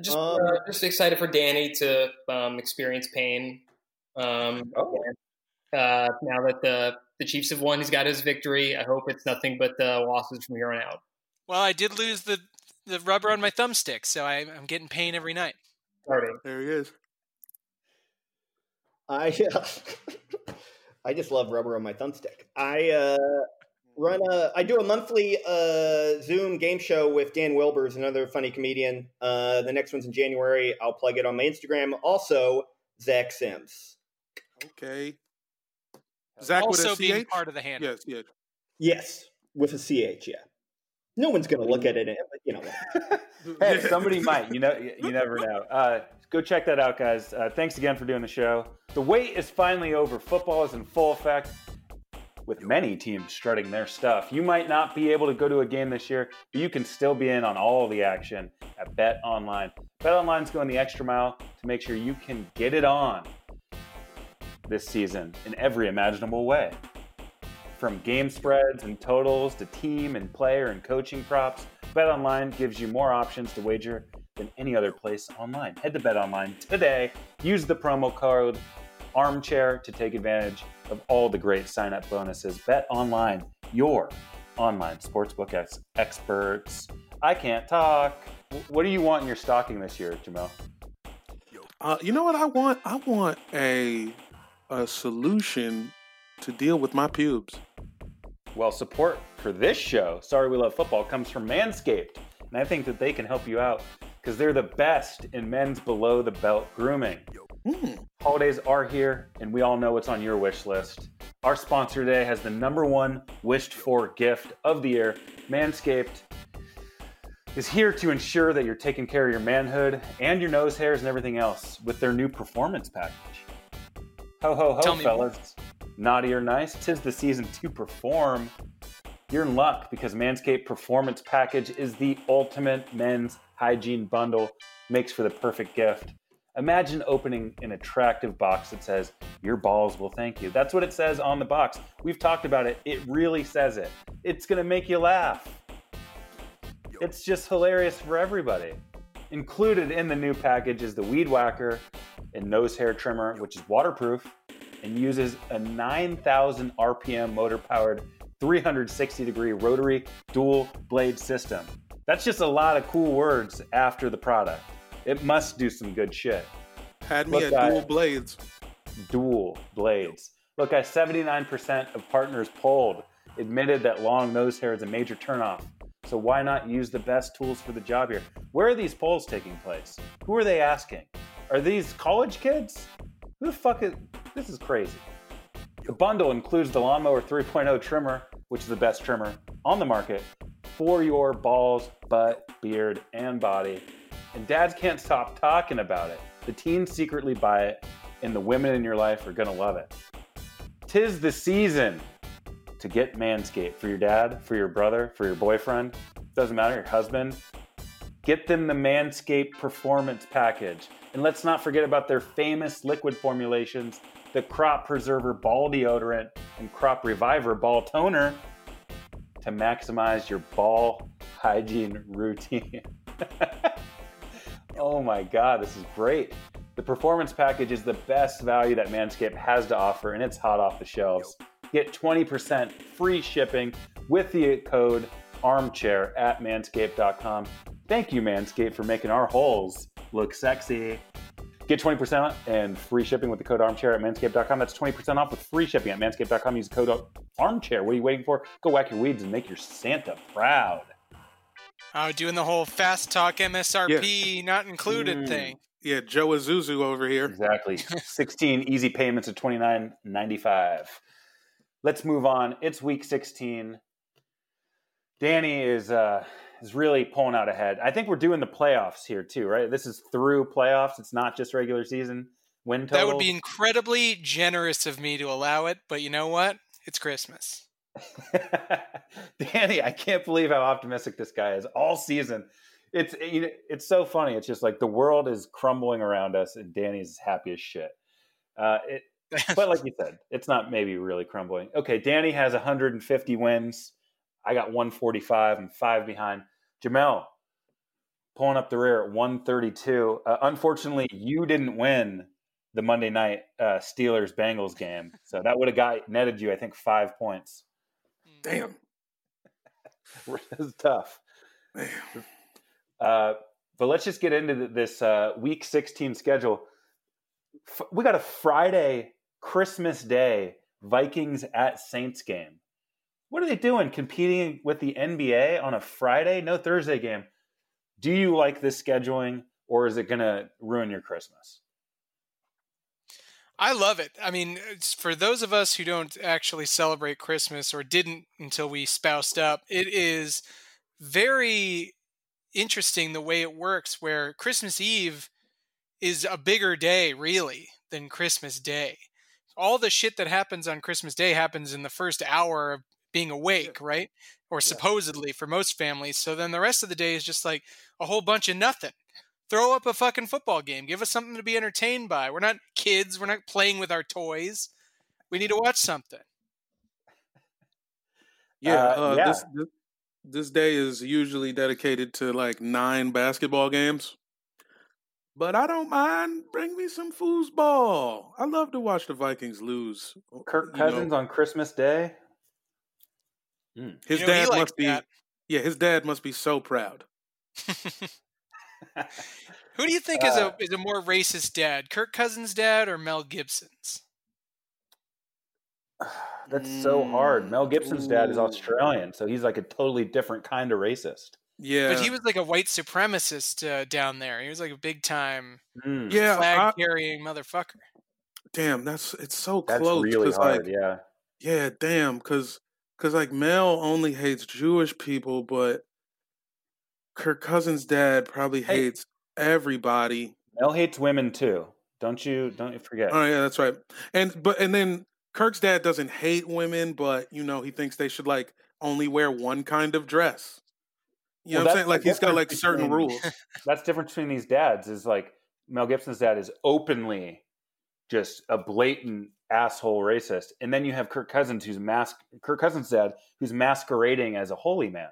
Just, Um, uh, just excited for Danny to um, experience pain. Um, Oh. uh, now that the the Chiefs have won, he's got his victory. I hope it's nothing but uh, losses from here on out. Well, I did lose the the rubber on my thumbstick, so I, I'm getting pain every night. Starting. There he is. I I just love rubber on my thumbstick. I uh, run a I do a monthly uh, Zoom game show with Dan Wilbers, another funny comedian. Uh, the next one's in January. I'll plug it on my Instagram. Also, Zach Sims. Okay. Zach with also a being CH? part of the handle. Yes, yes. Yes, with a ch. Yeah. No one's gonna look at it, but you know. hey, somebody might. You know, you never know. Uh, go check that out, guys. Uh, thanks again for doing the show. The wait is finally over. Football is in full effect, with many teams strutting their stuff. You might not be able to go to a game this year, but you can still be in on all the action at BetOnline. Bet Online's going the extra mile to make sure you can get it on this season in every imaginable way. From game spreads and totals to team and player and coaching props, BetOnline gives you more options to wager than any other place online. Head to BetOnline today. Use the promo code ARMCHAIR to take advantage of all the great sign-up bonuses. BetOnline, your online sportsbook ex- experts. I can't talk. What do you want in your stocking this year, Jamel? Uh, you know what I want? I want a a solution to deal with my pubes. Well, support for this show, Sorry We Love Football, comes from Manscaped. And I think that they can help you out because they're the best in men's below the belt grooming. Mm. Holidays are here, and we all know what's on your wish list. Our sponsor today has the number one wished for gift of the year. Manscaped is here to ensure that you're taking care of your manhood and your nose hairs and everything else with their new performance package. Ho, ho, ho, Tell fellas. Naughty or nice, tis the season to perform. You're in luck because Manscaped Performance Package is the ultimate men's hygiene bundle, makes for the perfect gift. Imagine opening an attractive box that says, Your balls will thank you. That's what it says on the box. We've talked about it. It really says it. It's going to make you laugh. It's just hilarious for everybody. Included in the new package is the Weed Whacker and Nose Hair Trimmer, which is waterproof and uses a 9,000 RPM motor powered 360 degree rotary dual blade system. That's just a lot of cool words after the product. It must do some good shit. Had me Look, at I- dual blades. Dual blades. Look, I 79% of partners polled admitted that long nose hair is a major turnoff. So why not use the best tools for the job here? Where are these polls taking place? Who are they asking? Are these college kids? Who the fuck is this is crazy. The bundle includes the Lawnmower 3.0 trimmer, which is the best trimmer on the market for your balls, butt, beard, and body. And dads can't stop talking about it. The teens secretly buy it, and the women in your life are gonna love it. Tis the season to get Manscaped for your dad, for your brother, for your boyfriend, doesn't matter, your husband. Get them the Manscaped Performance Package. And let's not forget about their famous liquid formulations the Crop Preserver Ball Deodorant and Crop Reviver Ball Toner to maximize your ball hygiene routine. oh my God, this is great. The Performance Package is the best value that Manscaped has to offer, and it's hot off the shelves. Get 20% free shipping with the code armchair at manscaped.com. Thank you, Manscaped, for making our holes look sexy. Get 20% off and free shipping with the code armchair at manscaped.com. That's 20% off with free shipping at manscaped.com. Use the code armchair. What are you waiting for? Go whack your weeds and make your Santa proud. Oh, doing the whole fast talk MSRP not included Mm. thing. Yeah, Joe Isuzu over here. Exactly. 16 easy payments of 29.95. Let's move on. It's week 16. Danny is uh is really pulling out ahead. I think we're doing the playoffs here too, right? This is through playoffs. It's not just regular season win total. That would be incredibly generous of me to allow it, but you know what? It's Christmas. Danny, I can't believe how optimistic this guy is all season. It's you know, it's so funny. It's just like the world is crumbling around us, and Danny's happy as shit. Uh, it, but like you said, it's not maybe really crumbling. Okay, Danny has 150 wins. I got 145. I'm five behind. Jamel pulling up the rear at 132. Uh, unfortunately, you didn't win the Monday night uh, Steelers Bengals game, so that would have got netted you, I think, five points. Damn. It's tough. Uh, but let's just get into this uh, week 16 schedule. F- we got a Friday, Christmas Day, Vikings at Saints game. What are they doing? Competing with the NBA on a Friday? No Thursday game. Do you like this scheduling or is it going to ruin your Christmas? I love it. I mean, it's for those of us who don't actually celebrate Christmas or didn't until we spoused up, it is very interesting the way it works where Christmas Eve is a bigger day really than Christmas Day. All the shit that happens on Christmas Day happens in the first hour of being awake, right? Or supposedly for most families. So then the rest of the day is just like a whole bunch of nothing. Throw up a fucking football game. Give us something to be entertained by. We're not kids. We're not playing with our toys. We need to watch something. Yeah, Uh, uh, yeah. This, this this day is usually dedicated to like nine basketball games. But I don't mind. Bring me some foosball. I love to watch the Vikings lose. Kirk You know, Cousins on Christmas Day? his You know, dad must be. that. Yeah, his dad must be so proud. Who do you think is Uh, a is a more racist dad, Kirk Cousins' dad or Mel Gibson's? That's so hard. Mel Gibson's dad is Australian, so he's like a totally different kind of racist. Yeah, But he was like a white supremacist uh, down there. He was like a big time Mm, yeah. Flag carrying motherfucker. damn, that's it's so that's close. really 'cause, hard. like, yeah. yeah, damn, because because like Mel only hates Jewish people, but Kirk Cousins' dad probably Hey. hates everybody. Mel hates women too. Don't you? Don't you forget? Oh yeah, that's right. And but and then Kirk's dad doesn't hate women, but you know he thinks they should like only wear one kind of dress. You Well, know what I'm saying? Like he's got like certain between- rules. That's the difference between these dads. Is like Mel Gibson's dad is openly just a blatant asshole racist, and then you have Kirk Cousins, who's mask Kirk Cousins' dad, who's masquerading as a holy man,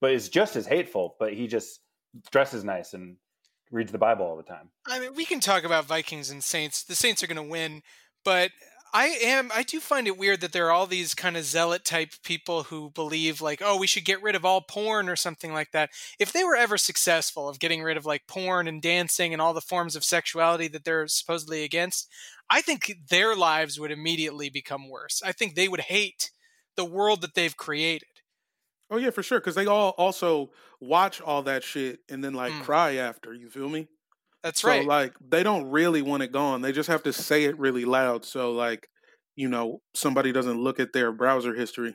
but is just as hateful. But he just dresses nice and reads the Bible all the time. I mean, we can talk about Vikings and Saints. The Saints are going to win, but I am I do find it weird that there are all these kind of zealot type people who believe like, oh, we should get rid of all porn or something like that. If they were ever successful of getting rid of like porn and dancing and all the forms of sexuality that they're supposedly against, I think their lives would immediately become worse. I think they would hate the world that they've created. Oh yeah, for sure. Because they all also watch all that shit and then like Mm. cry after. You feel me? That's so right. like they don't really want it gone. They just have to say it really loud. So like you know somebody doesn't look at their browser history.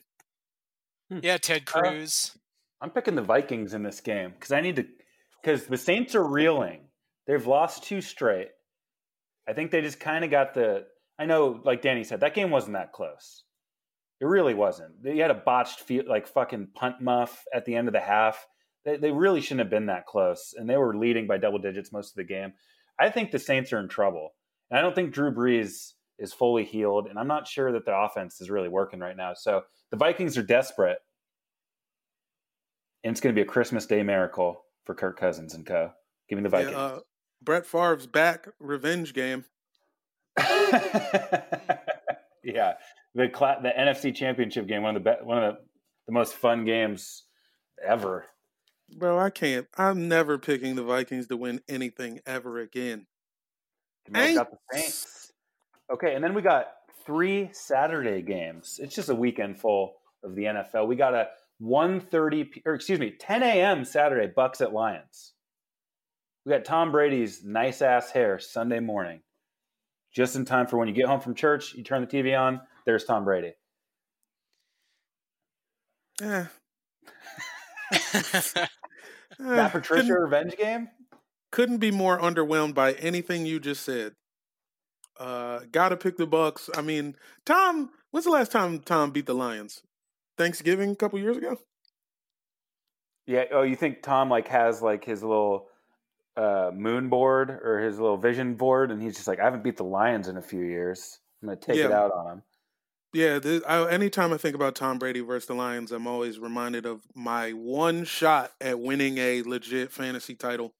yeah, Ted Uh, Cruz. I'm picking the Vikings in this game because I need to. Because the Saints are reeling. They've lost two straight. I think they just kind of got the. I know, like Danny said, that game wasn't that close. It really wasn't. They had a botched, field, like fucking punt muff at the end of the half. They, they really shouldn't have been that close, and they were leading by double digits most of the game. I think the Saints are in trouble, and I don't think Drew Brees is fully healed, and I'm not sure that the offense is really working right now. So the Vikings are desperate, and it's going to be a Christmas Day miracle for Kirk Cousins and co. Give me the Yeah, Vikings. uh, Brett Favre's back revenge game. yeah, the cla- the NFC Championship game, one of the be- one of the, the most fun games ever. Bro, I can't. I'm never picking the Vikings to win anything ever again. Jamel's got the Saints. Okay, and then we got three Saturday games. It's just a weekend full of the NFL. We got a 1.30, p- or excuse me, 10 a.m. Saturday, Bucks at Lions. We got Tom Brady's nice ass hair Sunday morning. Just in time for when you get home from church, you turn the TV on, there's Tom Brady. Eh, That eh, Patricia couldn't, revenge game? couldn't be more underwhelmed by anything you just said. Uh, gotta pick the Bucks. I mean, Tom. When's the last time Tom beat the Lions? Thanksgiving a couple years ago. Yeah. Oh, you think Tom like has like his little uh, moon board or his little vision board, and he's just like, I haven't beat the Lions in a few years. I'm gonna take it out on him. Yeah, th I, anytime I think about Tom Brady versus the Lions, I'm always reminded of my one shot at winning a legit fantasy title.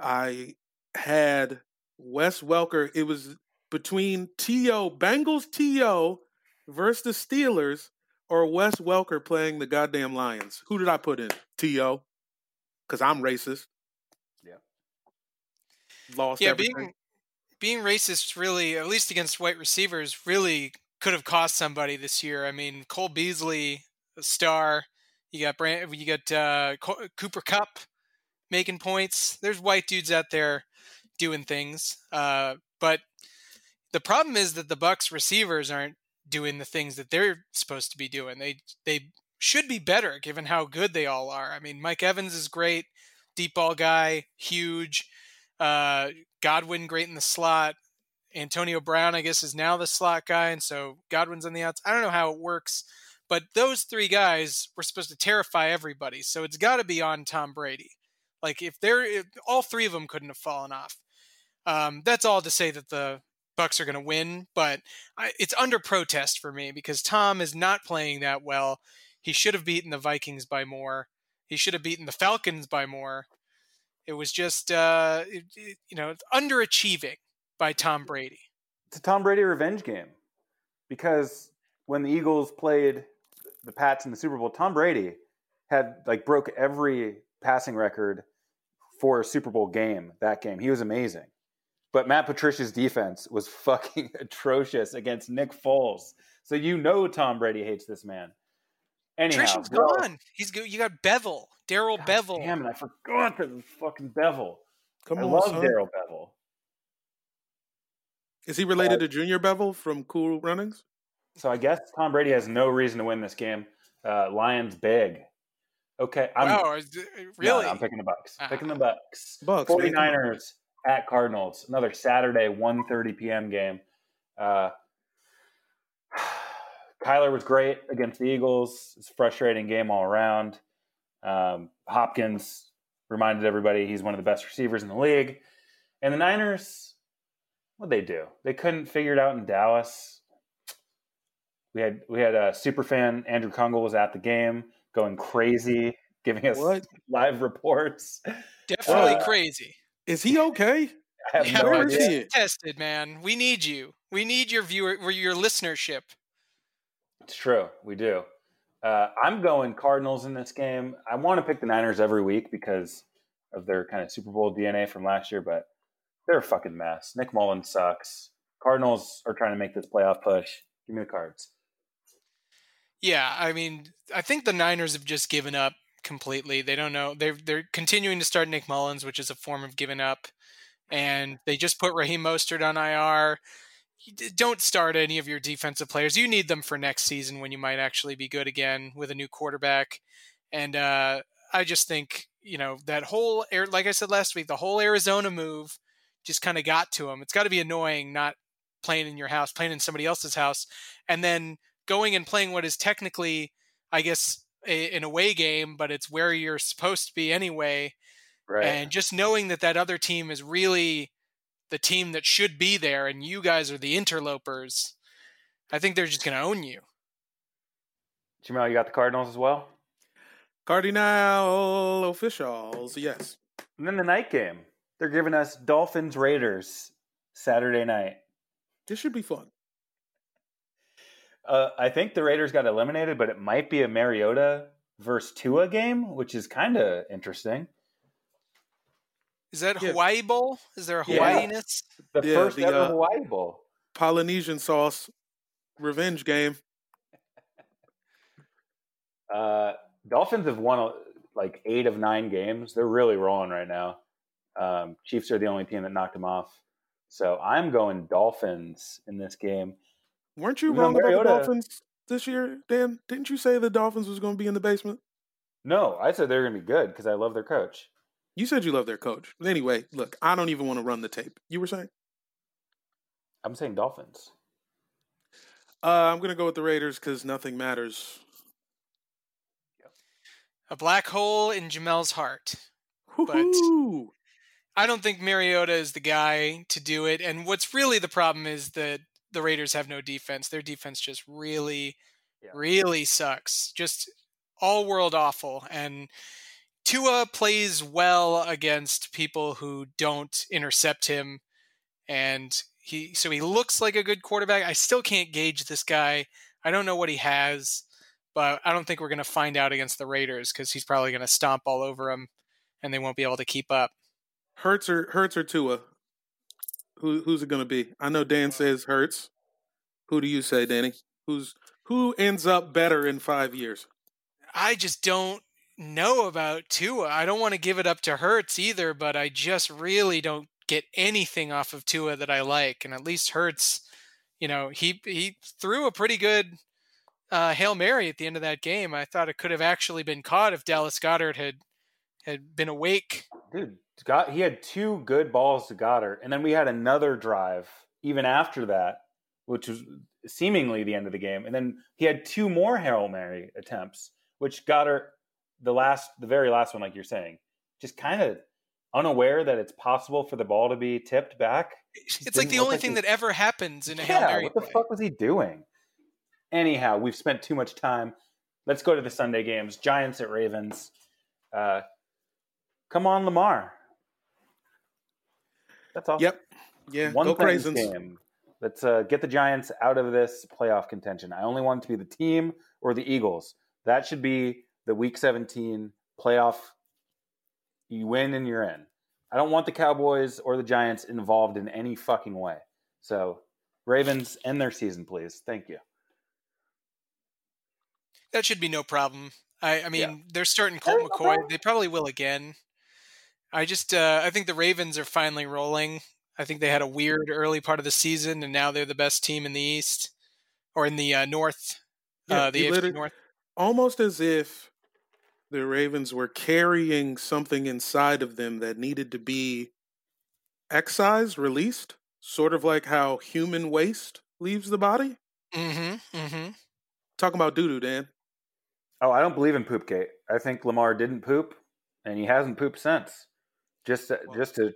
I had Wes Welker. It was between To Bengals To versus the Steelers or Wes Welker playing the goddamn Lions. Who did I put in? To, because I'm racist. Yeah. Lost yeah, everything. being being racist really, at least against white receivers, really could have cost somebody this year. I mean, Cole Beasley, a star. You got Brand, you got uh, Cooper Kupp making points. There's white dudes out there doing things, uh, but the problem is that the Bucks receivers aren't doing the things that they're supposed to be doing. They they should be better given how good they all are. I mean, Mike Evans is great, deep ball guy, huge. Uh, Godwin great in the slot. Antonio Brown, I guess, is now the slot guy, and so Godwin's on the outs. I don't know how it works, but those three guys were supposed to terrify everybody. So it's got to be on Tom Brady. Like if they're if all three of them couldn't have fallen off. Um, that's all to say that the Bucks are going to win, but I, it's under protest for me because Tom is not playing that well. He should have beaten the Vikings by more. He should have beaten the Falcons by more. It was just, uh, it, it, you know, underachieving by Tom Brady. It's a Tom Brady revenge game because when the Eagles played the Pats in the Super Bowl, Tom Brady had like broke every passing record for a Super Bowl game that game. He was amazing. But Matt Patricia's defense was fucking atrocious against Nick Foles. So you know Tom Brady hates this man. Anyhow, Patricia's well, gone. He's go- you got Bevell, Darrell God Bevell. Damn it, I forgot that it was fucking Bevell. Come I on, love. Darrell Bevell. Is he related to Junior Bevil from Cool Runnings? So I guess Tom Brady has no reason to win this game. Uh, Lions big. Okay, I'm wow, is it- no, really? I'm picking the Bucks. Ah. Picking the Bucks. Bucks, man, come 49ers at Cardinals. Another Saturday 1:30 p.m. game. Uh, Kyler was great against the Eagles. It's a frustrating game all around. Um, Hopkins reminded everybody he's one of the best receivers in the league. And the Niners, what they do? They couldn't figure it out in Dallas. We had we had a super fan Andrew Kungle was at the game, going crazy, giving us What? live reports. Definitely Uh, crazy. Is he okay? I have Yeah, no where is idea. Tested, man. We need you. We need your viewer, your listenership. It's true. We do. Uh, I'm going Cardinals in this game. I want to pick the Niners every week because of their kind of Super Bowl DNA from last year, but they're a fucking mess. Nick Mullen sucks. Cardinals are trying to make this playoff push. Give me the cards. Yeah, I mean, I think the Niners have just given up completely. They don't know. They're they're continuing to start Nick Mullens, which is a form of giving up, and they just put Raheem Mostert on IR. Don't start any of your defensive players. You need them for next season when you might actually be good again with a new quarterback. And uh, I just think you know that whole air, like I said last week, the whole Arizona move just kind of got to them. It's got to be annoying not playing in your house, playing in somebody else's house, and then going and playing what is technically, I guess, a, an away game, but it's where you're supposed to be anyway. Right. And just knowing that that other team is really the team that should be there, and you guys are the interlopers. I think they're just going to own you. Jamel, you got the Cardinals as well? Cardinal officials, yes. And then the night game. They're giving us Dolphins Raiders Saturday night. This should be fun. Uh, I think the Raiders got eliminated, but it might be a Mariota versus Tua game, which is kind of interesting. Is that Yeah. Hawaii Bowl? Is there a Yeah. Hawaii-ness? The Yeah, first the, ever uh, Hawaii Bowl. Polynesian sauce revenge game. Uh, Dolphins have won like eight of nine games. They're really rolling right now. Um, Chiefs are the only team that knocked him off. So I'm going Dolphins in this game. Weren't you Even though wrong about the Dolphins this year, Dan? Didn't you say the Dolphins was going to be in the basement? No, I said they're going to be good because I love their coach. You said you love their coach. Anyway, look, I don't even want to run the tape. You were saying? I'm saying Dolphins. Uh, I'm going to go with the Raiders because nothing matters. A black hole in Jamel's heart. Woo-hoo! I don't think Mariota is the guy to do it. And what's really the problem is that the Raiders have no defense. Their defense just really, Yeah. really sucks. Just all world awful. And Tua plays well against people who don't intercept him. And he so he looks like a good quarterback. I still can't gauge this guy. I don't know what he has, but I don't think we're going to find out against the Raiders because he's probably going to stomp all over them and they won't be able to keep up. Hurts or Hurts or Tua? Who who's it going to be? I know Dan says Hurts. Who do you say, Danny? Who's who ends up better in five years? I just don't know about Tua. I don't want to give it up to Hurts either, but I just really don't get anything off of Tua that I like. And at least Hurts, you know, he he threw a pretty good uh, hail mary at the end of that game. I thought it could have actually been caught if Dallas Goedert had had been awake. Dude, Scott, he had two good balls to Goedert, and then we had another drive even after that, which was seemingly the end of the game. And then he had two more Hail Mary attempts, which Goedert, the last, the very last one, like you're saying, just kind of unaware that it's possible for the ball to be tipped back. It's like the only like thing he- that ever happens in a hail mary. what the play. fuck was he doing? Anyhow, we've spent too much time. Let's go to the Sunday games. Giants at Ravens. Uh, come on, Lamar. That's all. Yep. Yeah. One go thing's Craisins. game. Let's uh, get the Giants out of this playoff contention. I only want it to be the team or the Eagles. That should be the Week 17 playoff. You win and you're in. I don't want the Cowboys or the Giants involved in any fucking way. So, Ravens end their season, please. Thank you. That should be no problem. I, I mean, Yeah. they're starting Colt McCoy. They probably will again. I just, uh, I think the Ravens are finally rolling. I think they had a weird early part of the season, and now they're the best team in the East or in the uh, North. Yeah, uh, the you AFC North. almost as if the Ravens were carrying something inside of them that needed to be excised, released, sort of like how human waste leaves the body. Mm-hmm. Mm-hmm. Talking about doo doo, Dan. Oh, I don't believe in Poopgate. I think Lamar didn't poop, and he hasn't pooped since. Just to, just to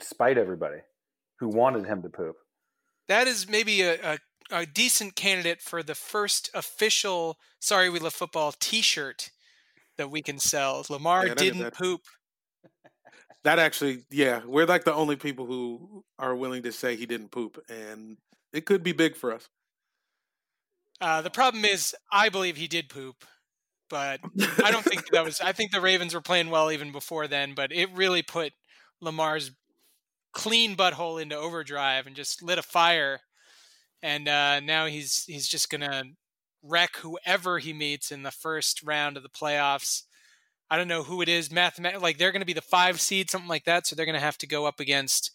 spite everybody who wanted him to poop. That is maybe a, a, a decent candidate for the first official "Sorry We Love Football" T-shirt that we can sell. Lamar Yeah, didn't that. poop. That actually, yeah, we're like the only people who are willing to say he didn't poop, and it could be big for us. Uh, the problem is, I believe he did poop, but I don't think that was. I think the Ravens were playing well even before then, but it really put Lamar's clean butthole into overdrive and just lit a fire. And uh, now he's he's just gonna wreck whoever he meets in the first round of the playoffs. I don't know who it is. Mathemat- like they're gonna be the five seed, something like that. So they're gonna have to go up against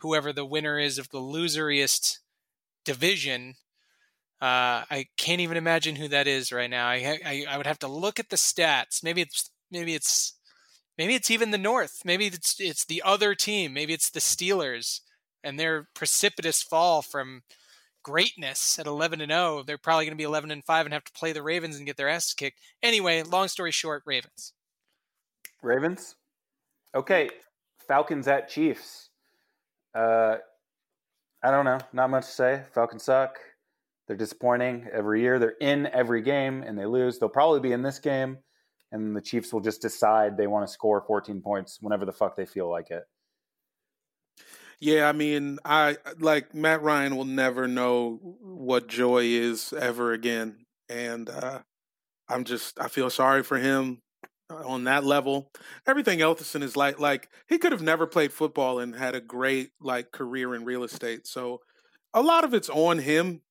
whoever the winner is of the loseriest division. Uh, I can't even imagine who that is right now. I, I I would have to look at the stats. Maybe it's maybe it's maybe it's even the North. Maybe it's it's the other team. Maybe it's the Steelers and their precipitous fall from greatness at 11 and 0. They're probably going to be 11 and 5 and have to play the Ravens and get their asses kicked. Anyway, long story short, Ravens. Ravens. Okay, Falcons at Chiefs. Uh, I don't know. Not much to say. Falcons suck. They're disappointing every year. They're in every game and they lose. They'll probably be in this game, and the Chiefs will just decide they want to score 14 points whenever the fuck they feel like it. Yeah, I mean, I like Matt Ryan will never know what joy is ever again, and uh, I'm just I feel sorry for him uh, on that level. Everything else is in his life, like he could have never played football and had a great like career in real estate. So a lot of it's on him,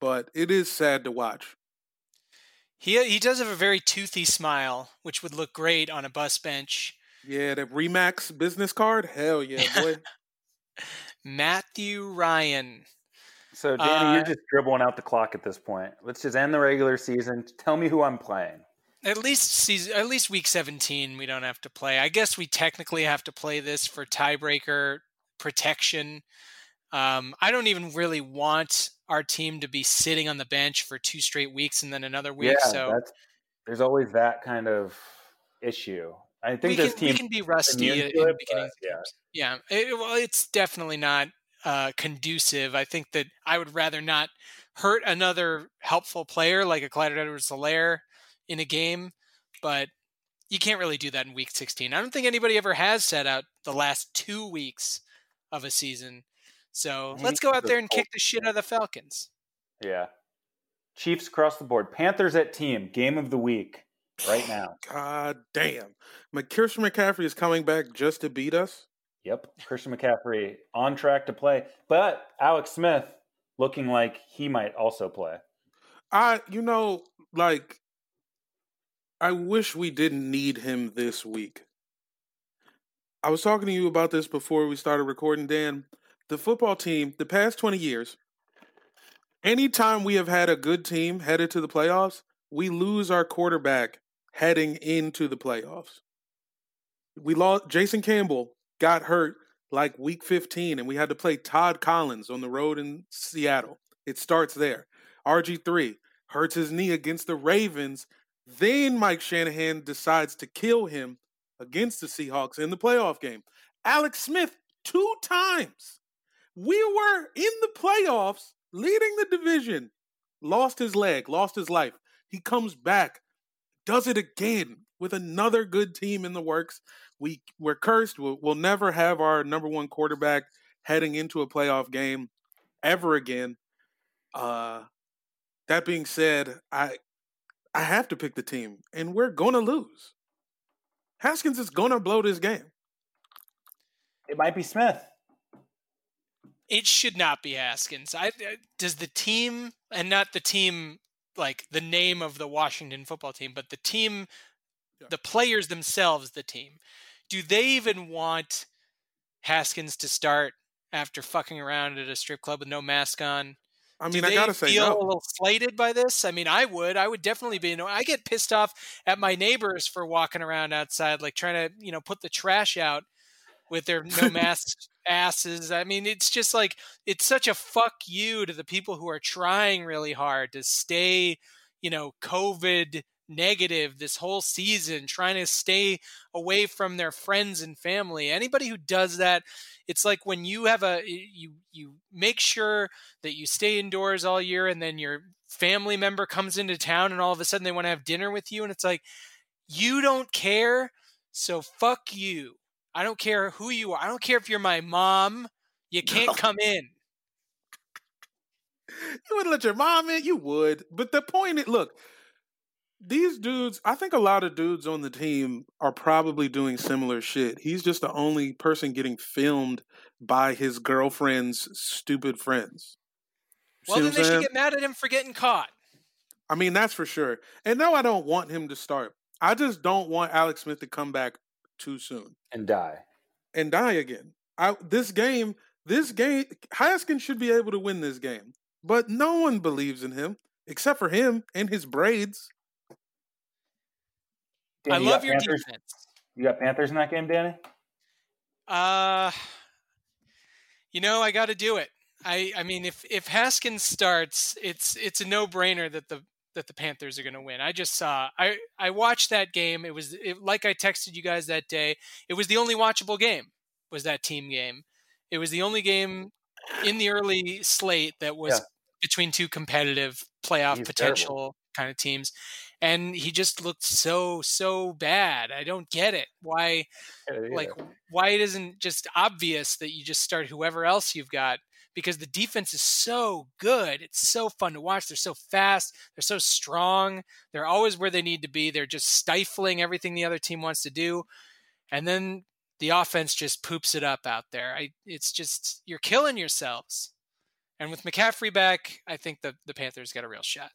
but it is sad to watch. He he does have a very toothy smile, which would look great on a bus bench. Yeah, the Remax business card, hell yeah, boy. Matthew Ryan. So, Danny, Uh, you're just dribbling out the clock at this point. Let's just end the regular season. Tell me who I'm playing. At least season, at least week 17, we don't have to play. I guess we technically have to play this for tiebreaker protection. Um, I don't even really want our team to be sitting on the bench for two straight weeks and then another week. yeah, so that's there's always that kind of issue. I think we this can, team we can be rusty immune in the beginning. but, yeah. Yeah, it, well, it's definitely not uh, conducive. I think that I would rather not hurt another helpful player like a Clyde Edwards-Helaire in a game, but you can't really do that in Week 16. I don't think anybody ever has set out the last two weeks of a season. So let's go out there and kick the shit out of the Falcons. Yeah. Chiefs across the board. Panthers at team. Game of the week right now. God damn. McKirsten McCaffrey is coming back just to beat us. Yep. Christian McCaffrey on track to play, but Alex Smith looking like he might also play. I, you know, like, I wish we didn't need him this week. I was talking to you about this before we started recording, Dan. The football team, the past 20 years, anytime we have had a good team headed to the playoffs, we lose our quarterback heading into the playoffs. We lost Jason Campbell got hurt like week 15 and we had to play Todd Collins on the road in Seattle. It starts there. RG3 hurts his knee against the Ravens. Then Mike Shanahan decides to kill him against the Seahawks in the playoff game. Alex Smith, two times. We were in the playoffs, leading the division, lost his leg, lost his life. He comes back, does it again with another good team in the works. We we're cursed. We'll, we'll never have our number one quarterback heading into a playoff game ever again. Uh, that being said, I I have to pick the team, and we're gonna lose. Haskins is gonna blow this game. It might be Smith. It should not be Haskins. I, I- does the team and not the team like the name of the Washington football team, but the team, Yeah. the players themselves, the team. Do they even want Haskins to start after fucking around at a strip club with no mask on? I Do mean, I they gotta say feel a little slighted by this? I mean, I would. I would definitely be. You know, I get pissed off at my neighbors for walking around outside, like trying to, you know, put the trash out with their no mask asses. I mean, it's just like it's such a fuck you to the people who are trying really hard to stay, you know, COVID negative this whole season, trying to stay away from their friends and family. Anybody who does that, it's like when you have a you you make sure that you stay indoors all year and then your family member comes into town and all of a sudden they want to have dinner with you and it's like you don't care, so fuck you. I don't care who you are. I don't care if you're my mom. You can't come in. You wouldn't let your mom in, you would. But the point is, look, these dudes, I think a lot of dudes on the team are probably doing similar shit. He's just the only person getting filmed by his girlfriend's stupid friends. Well, then they should get mad at him for getting caught. I mean, that's for sure. And no, I don't want him to start. I just don't want Alex Smith to come back too soon and die. and die again. I, this game, this game, Haskins should be able to win this game, but no one believes in him except for him and his braids. Danny, I you love got your Panthers? defense. You got Panthers in that game, Danny? Uh you know, I got to do it. I I mean, if if Haskins starts, it's it's a no brainer that the that the Panthers are going to win. I just saw I I watched that game. It was it, like I texted you guys that day. It was the only watchable game. Was that team game? It was the only game in the early slate that was Yeah. between two competitive playoff He's potential kind of teams. And he just looked so so bad. I don't get it. Why like why it isn't just obvious that you just start whoever else you've got because the defense is so good. It's so fun to watch. They're so fast. They're so strong. They're always where they need to be. They're just stifling everything the other team wants to do. And then the offense just poops it up out there. I, it's just, you're killing yourselves. And with McCaffrey back, I think the, the Panthers got a real shot.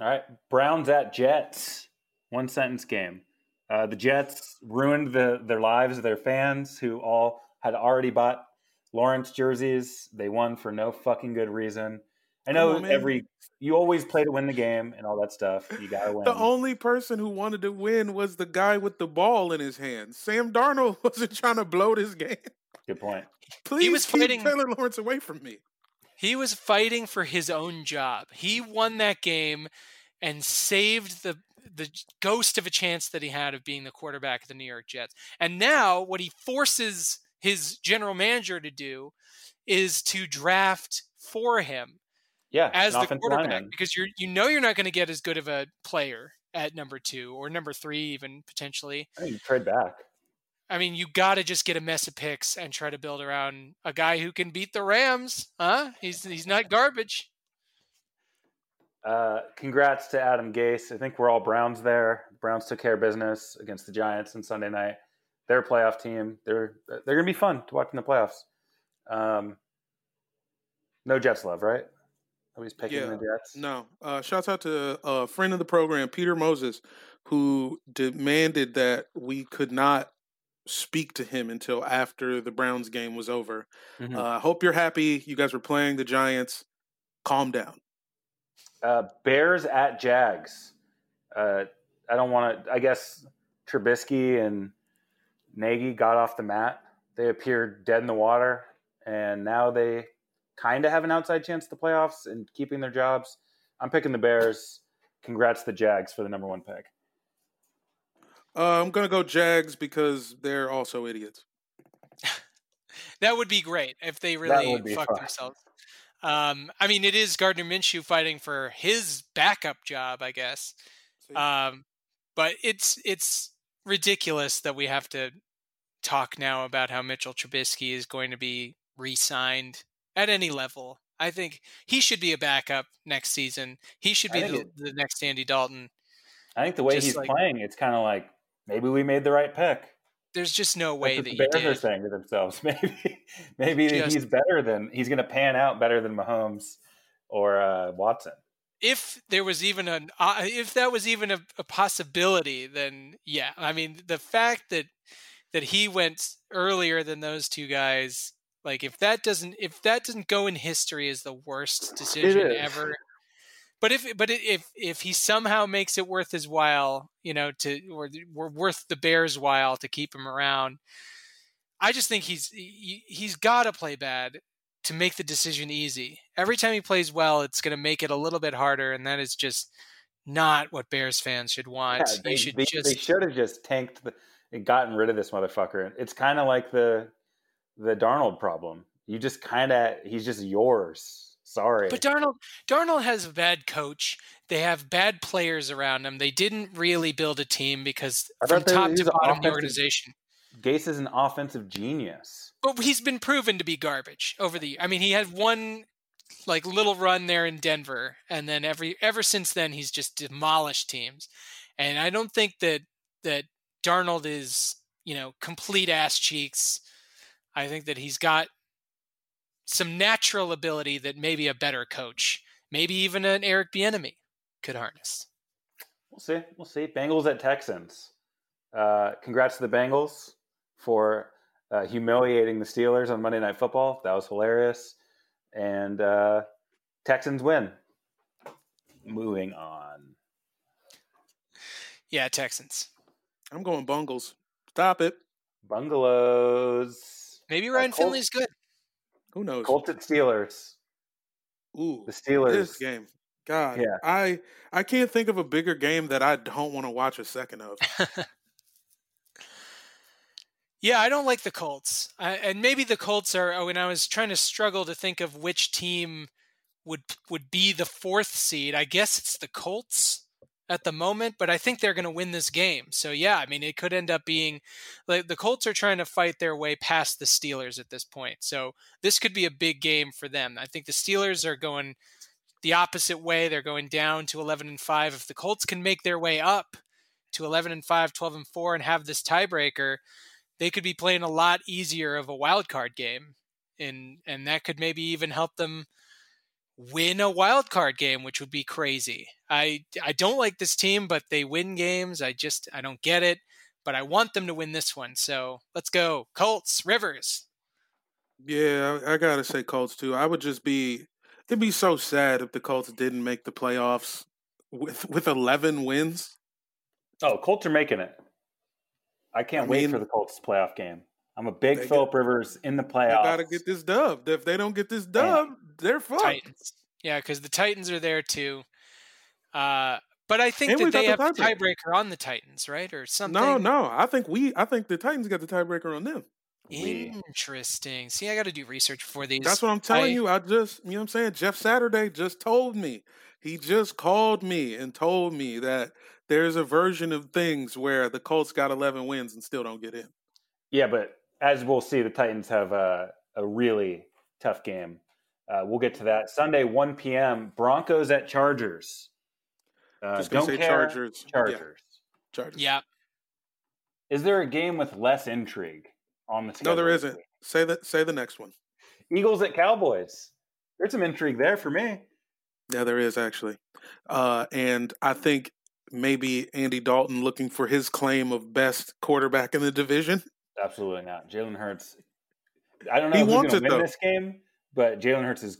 All right, Browns at Jets. One sentence game. Uh, the Jets ruined the, their lives, their fans who all had already bought Lawrence jerseys. They won for no fucking good reason. I know on, every you always play to win the game and all that stuff. You gotta win. The only person who wanted to win was the guy with the ball in his hand. Sam Darnold wasn't trying to blow this game. Good point. Please was keep fighting- Taylor Lawrence away from me. He was fighting for his own job. He won that game and saved the the ghost of a chance that he had of being the quarterback of the New York Jets. And now what he forces his general manager to do is to draft for him Yeah, as the quarterback lineman. because you're you know you're not going to get as good of a player at number 2 or number 3 even potentially. I you trade back. I mean, you got to just get a mess of picks and try to build around a guy who can beat the Rams, huh? He's he's not garbage. Uh, congrats to Adam Gase. I think we're all Browns there. Browns took care of business against the Giants on Sunday night. They're a playoff team. They're they're gonna be fun to watch in the playoffs. Um, no Jets love, right? Nobody's picking Yeah. the Jets. No. Uh, shouts out to a friend of the program, Peter Moses, who demanded that we could not speak to him until after the Browns game was over. Mhm. Uh, hope you're happy. You guys were playing the Giants. Calm down. Uh, Bears at Jags. Uh, I don't want to. I guess Trubisky and Nagy got off the mat. They appeared dead in the water, and now they kind of have an outside chance at the playoffs and keeping their jobs. I'm picking the Bears. Congrats to the Jags for the number one pick. Uh, I'm gonna go Jags because they're also idiots. That would be great if they really would be fucked fun. themselves. Um, I mean, it is Gardner Minshew fighting for his backup job, I guess. Um, but it's it's ridiculous that we have to talk now about how Mitchell Trubisky is going to be re-signed at any level. I think he should be a backup next season. He should be the, it- the next Andy Dalton. I think the way Just he's like- playing, it's kind of like maybe we made the right pick. There's just no way that the Bears did. saying to themselves. Maybe, maybe Just- he's better than he's going to pan out better than Mahomes or uh, Watson. If there was even an uh, if that was even a, a possibility then yeah. I mean the fact that that he went earlier than those two guys like if that doesn't if that doesn't go in history as the worst decision ever but if but if if he somehow makes it worth his while you know to or we're worth the bears while to keep him around i just think he's he, he's got to play bad to make the decision easy. Every time he plays well, it's going to make it a little bit harder, and that is just not what Bears fans should want. Yeah, they, you should they, just they should have just tanked the, and gotten rid of this motherfucker. It's kind of like the the Darnold problem. You just kind of he's just yours. Sorry, But Darnold, Darnold has a bad coach. They have bad players around him. They didn't really build a team because from top to bottom, the organization. Gase is an offensive genius. But he's been proven to be garbage over the. I mean, he had one like little run there in Denver, and then every ever since then he's just demolished teams. And I don't think that that Darnold is you know complete ass cheeks. I think that he's got some natural ability that maybe a better coach, maybe even an Eric Bieniemy, could harness. We'll see. We'll see. Bengals at Texans. Uh, congrats to the Bengals for uh, humiliating the Steelers on Monday Night Football. That was hilarious. And uh, Texans win. Moving on. Yeah, Texans. I'm going Bungles. Stop it. Bungalows. Maybe Uh, Ryan Colts- Finley's good. Who knows? Colts at Steelers. Ooh, The Steelers. this game. God, Yeah. I I can't think of a bigger game that I don't want to watch a second of. Yeah, I don't like the Colts, I, and maybe the Colts are. When I was trying to struggle to think of which team would would be the fourth seed, I guess it's the Colts. at the moment, but I think they're going to win this game. So yeah, I mean, it could end up being like the Colts are trying to fight their way past the Steelers at this point. So this could be a big game for them. I think the Steelers are going the opposite way. They're going down to 11 and 5. If the Colts can make their way up to 11 and 5, 12 and 4 and have this tiebreaker, they could be playing a lot easier of a wild card game. And and that could maybe even help them win a wild card game, which would be crazy. I I don't like this team, but they win games. I just I don't get it, but I want them to win this one. So let's go, Colts, Rivers. Yeah, I, I gotta say Colts too. I would just be it'd be so sad if the Colts didn't make the playoffs with with eleven wins. Oh, Colts are making it. I can't I wait mean- for the Colts playoff game. I'm a big They Philip Rivers in the They playoffs. gotta get this dub. If they don't get this dub, they're fucked. Titans. Yeah, because the Titans are there too. Uh, but I think And that we they have got the the tiebreaker on the Titans, right, or something. No, no. I think we I think the Titans got the tiebreaker on them. Interesting. See, I got to do research before these. That's what I'm telling I- you. I just, you know what I'm saying? Jeff Saturday just told me. He just called me and told me that there's a version of things where the Colts got 11 wins and still don't get in. Yeah, but as we'll see, the Titans have a, a really tough game. Uh, we'll get to that Sunday, 1 p.m. Broncos at Chargers. Uh, Just gonna don't say care, Chargers. Yeah. Chargers. Chargers. Yeah, Is there a game with less intrigue on the schedule? No, there this isn't. Say that. Say the next one. Eagles at Cowboys. There's some intrigue there for me. Yeah, there is actually. Uh, and I think maybe Andy Dalton looking for his claim of best quarterback in the division. Absolutely not. Jalen Hurts. I don't know He if he's wants going it, to win though. this game, but Jalen Hurts is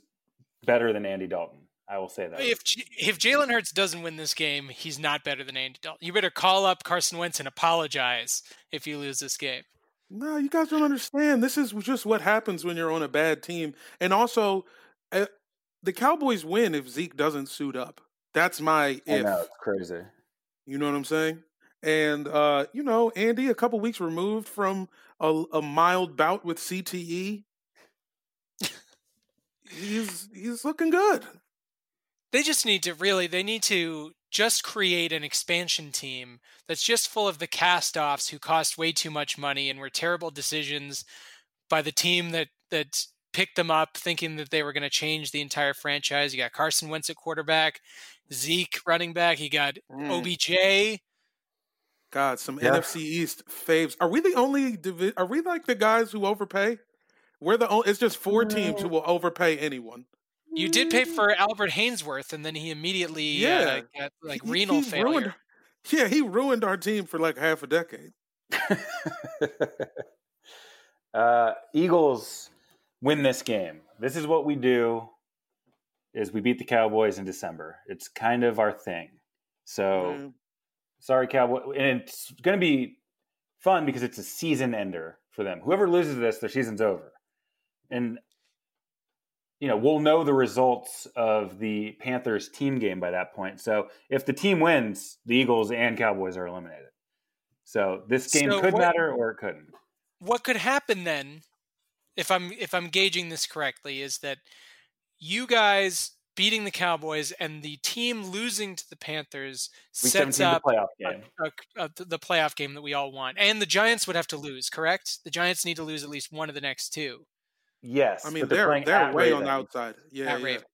better than Andy Dalton. I will say that. if if Jalen Hurts doesn't win this game, he's not better than Andy Dalton. You better call up Carson Wentz and apologize if you lose this game. No, you guys don't understand. This is just what happens when you're on a bad team. And also, uh, the Cowboys win if Zeke doesn't suit up. That's my I if. know it's crazy. You know what I'm saying? And uh, you know, Andy, a couple weeks removed from a, a mild bout with CTE, he's he's looking good. They just need to really they need to just create an expansion team that's just full of the cast-offs who cost way too much money and were terrible decisions by the team that that picked them up thinking that they were going to change the entire franchise. You got Carson Wentz at quarterback, Zeke running back, He got Mm. OBJ. God, some Yeah. NFC East faves. Are we the only? Divi- are we like the guys who overpay? We're the only. It's just four teams who will overpay anyone. You did pay for Albert Haynesworth and then he immediately Yeah. uh, got like He- renal he failure. Ruined, yeah, he ruined our team for like half a decade. uh, Eagles win this game. This is what we do: is we beat the Cowboys in December. It's kind of our thing. So Mm. sorry, Cowboy, and it's going to be fun because it's a season ender for them. Whoever loses this, their season's over, and you know we'll know the results of the Panthers team game by that point. So if the team wins, the Eagles and Cowboys are eliminated. So this game So could what- matter or it couldn't. what could happen then if i'm if i'm gauging this correctly is that you guys beating the cowboys and the team losing to the panthers Week sets up the playoff game. a- a- the playoff game that we all want and the giants would have to lose correct the giants need to lose at least one of the next two Yes, I mean, but they're playing they're at way on the outside. Yeah, at yeah. ravens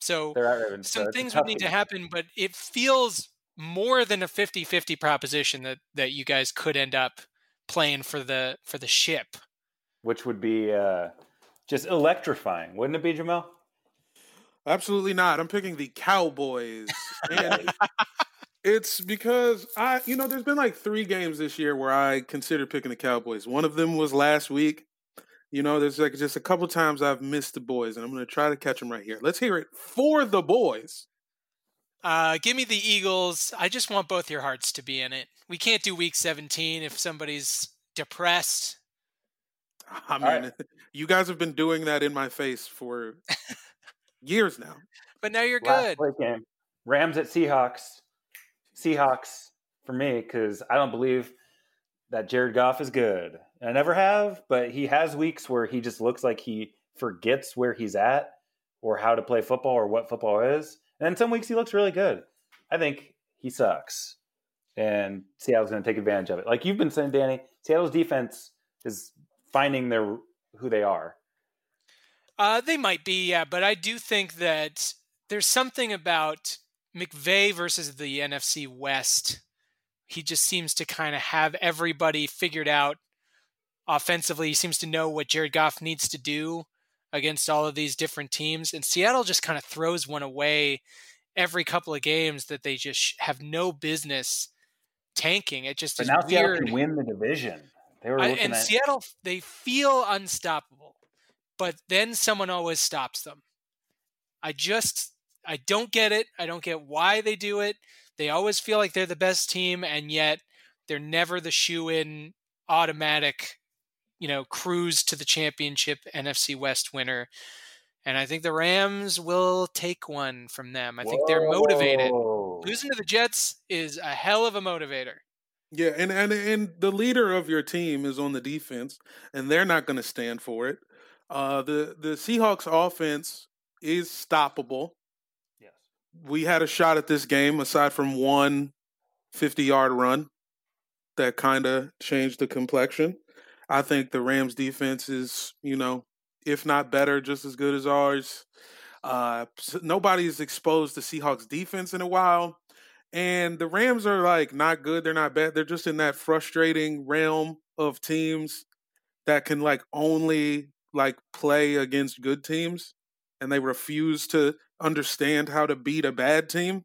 so They're at Ravens. some it's a things would tough need to happen but it feels more than a 50-50 proposition that that you guys could end up playing for the for the ship which would be uh, just electrifying, wouldn't it be, Jamel? Absolutely not. I'm picking the Cowboys. And it's because I, you know, there's been like three games this year where I considered picking the Cowboys. One of them was last week. You know, there's like just a couple times I've missed the boys, and I'm going to try to catch them right here. Let's hear it for the boys. Uh, give me the Eagles. I just want both your hearts to be in it. We can't do week 17 if somebody's depressed. I mean, right. you guys have been doing that in my face for years now. But now you're Last good. play game. Rams at Seahawks. Seahawks for me because I don't believe that Jared Goff is good. I never have, but he has weeks where he just looks like he forgets where he's at or how to play football or what football is. And then some weeks he looks really good. I think he sucks, and Seattle's going to take advantage of it. Like you've been saying, Danny, Seattle's defense is finding their who they are. Uh, they might be, yeah, but I do think that there's something about McVay versus the NFC West. He just seems to kind of have everybody figured out offensively. He seems to know what Jared Goff needs to do against all of these different teams. And Seattle just kind of throws one away every couple of games that they just have no business tanking. It just But is now Seattle can win the division. They were I- and at Seattle, they feel unstoppable, but then someone always stops them. I just, I don't get it. I don't get why they do it. They always feel like they're the best team, and yet they're never the shoe in automatic, you know, cruise to the championship NFC West winner. And I think the Rams will take one from them. I think they're motivated. Losing to the Jets is a hell of a motivator. Yeah, and, and and the leader of your team is on the defense, and they're not going to stand for it. Uh, the the Seahawks offense is stoppable. Yes. We had a shot at this game aside from one 50 yard run that kind of changed the complexion. I think the Rams defense is, you know, if not better, just as good as ours. Uh, nobody's exposed the Seahawks defense in a while. And the Rams are like not good. They're not bad. They're just in that frustrating realm of teams that can like only like play against good teams and they refuse to understand how to beat a bad team.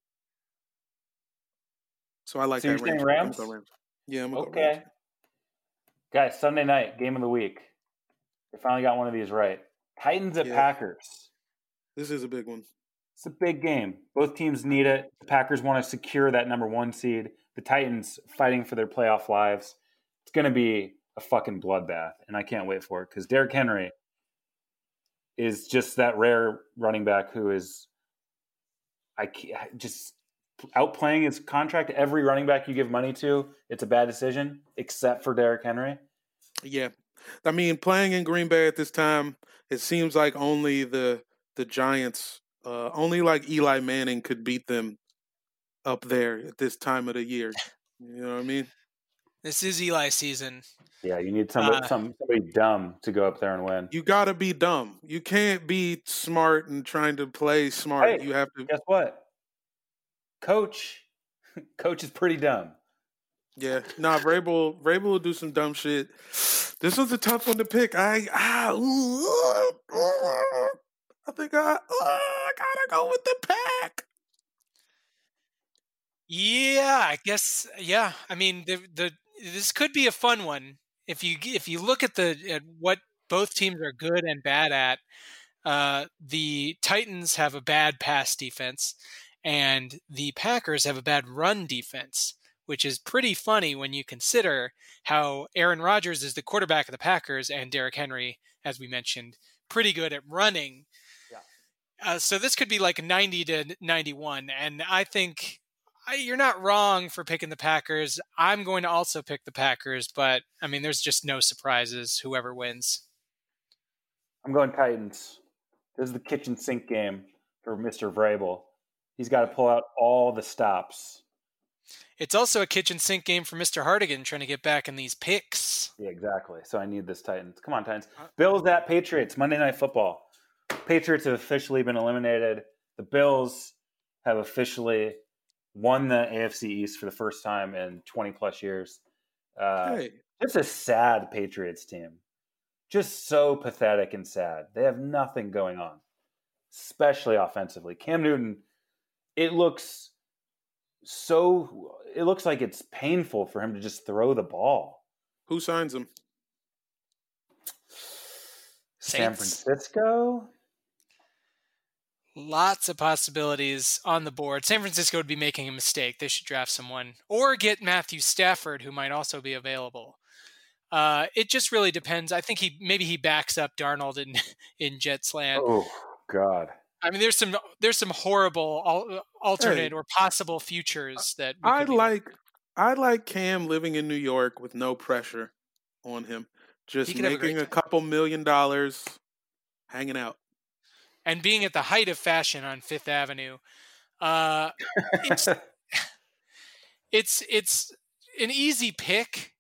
So I like So that Rams. Rams? go Rams. Yeah, I'm Okay. Rams. Guys, Sunday night, game of the week. We finally got one of these right. Titans at Yeah. Packers. This is a big one. It's a big game. Both teams need it. The Packers want to secure that number one seed. The Titans fighting for their playoff lives. It's going to be a fucking bloodbath, and I can't wait for it because Derrick Henry is just that rare running back who is, I just outplaying his contract. Every running back you give money to, it's a bad decision, except for Derrick Henry. Yeah. I mean, playing in Green Bay at this time, it seems like only the the Giants, uh, only like Eli Manning could beat them up there at this time of the year. You know what I mean? This is Eli season. Yeah, you need somebody, Uh, some, somebody dumb to go up there and win. You got to be dumb. You can't be smart and trying to play smart. Hey, you have to. Guess what? Coach, coach is pretty dumb. Yeah. Nah, Vrabel, Vrabel will do some dumb shit. This was a tough one to pick. I, ooh, I think I, I gotta go with the pack. Yeah, I guess. Yeah, I mean, the the this could be a fun one if you if you look at the at what both teams are good and bad at. Uh, the Titans have a bad pass defense, and the Packers have a bad run defense, which is pretty funny when you consider how Aaron Rodgers is the quarterback of the Packers and Derrick Henry, as we mentioned, pretty good at running. Uh, so this could be like 90 to 91, and I think you're not wrong for picking the Packers. I'm going to also pick the Packers, but I mean, there's just no surprises. Whoever wins. I'm going Titans. This is the kitchen sink game for Mr. Vrabel. He's got to pull out all the stops. It's also a kitchen sink game for Mr. Hardigan trying to get back in these picks. Yeah, exactly. So I need this Titans. Come on, Titans. Uh, Bills at Patriots, Monday Night Football. Patriots have officially been eliminated. The Bills have officially won the AFC East for the first time in 20 plus years. Uh, hey, Just a sad Patriots team. Just so pathetic and sad. They have nothing going on, especially offensively. Cam Newton, it looks so, it looks like it's painful for him to just throw the ball. who signs him? San Saints. Francisco? Lots of possibilities on the board. San Francisco would be making a mistake. They should draft someone or get Matthew Stafford, who might also be available. Uh, it just really depends. I think he maybe he backs up Darnold in in Jets land. Oh, God. I mean, there's some there's some horrible al- alternate Hey. or possible futures that we I be- like I like Cam living in New York with no pressure on him. Just have a making a couple million dollars hanging out. And being at the height of fashion on Fifth Avenue. Uh, it's, it's it's an easy pick,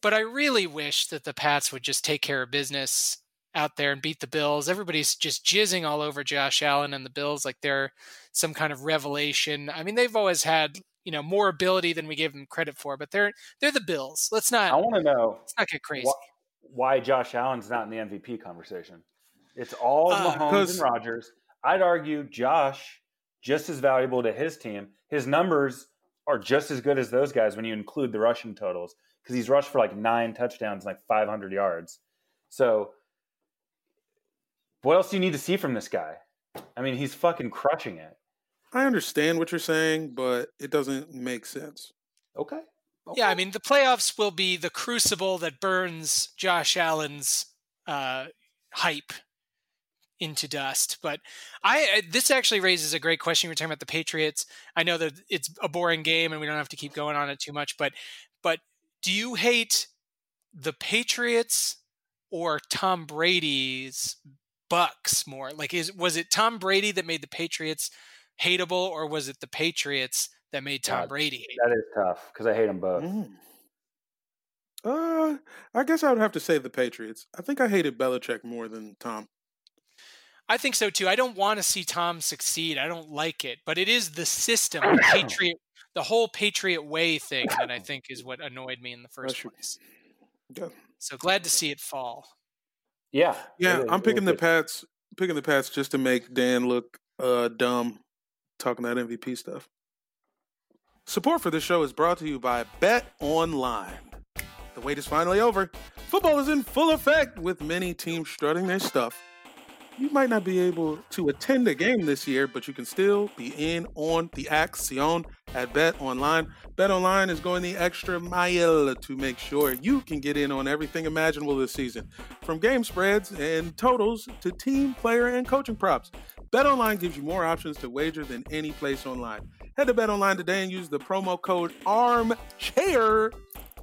but I really wish that the Pats would just take care of business out there and beat the Bills. Everybody's just jizzing all over Josh Allen and the Bills like they're some kind of revelation. I mean, they've always had you know more ability than we gave them credit for, but they're they're the Bills. Let's not. I want to know let's not get crazy. wh- why Josh Allen's not in the MVP conversation. It's all Uh, Mahomes 'cause- and Rodgers. I'd argue Josh just as valuable to his team. His numbers are just as good as those guys when you include the rushing totals because he's rushed for like nine touchdowns, and like 500 yards. So, what else do you need to see from this guy? I mean, he's fucking crushing it. I understand what you're saying, but it doesn't make sense. Okay. Yeah, I mean the playoffs will be the crucible that burns Josh Allen's uh, hype into dust. But I uh, this actually raises a great question. We're talking about the Patriots. I know that it's a boring game and we don't have to keep going on it too much. But but do you hate the Patriots or Tom Brady's Bucks more? Like, is was it Tom Brady that made the Patriots hateable, or was it the Patriots that made Tom God, Brady hateable? That is tough because I hate them both. Mm. Uh, I guess I would have to say the Patriots. I think I hated Belichick more than Tom. I think so too. I don't want to see Tom succeed. I don't like it, but it is the system, the Patriot, the whole Patriot way thing that I think is what annoyed me in the first Bless you. place. Yeah, So glad to see it fall. Yeah. yeah I'm picking the good. Pats. Picking the Pats just to make Dan look uh, dumb, talking that MVP stuff. Support for this show is brought to you by Bet Online. The wait is finally over. Football is in full effect with many teams strutting their stuff. You might not be able to attend the game this year, but you can still be in on the action at BetOnline. Bet Online is going the extra mile to make sure you can get in on everything imaginable this season, from game spreads and totals to team, player, and coaching props. BetOnline gives you more options to wager than any place online. Head to BetOnline today and use the promo code ARMCHAIR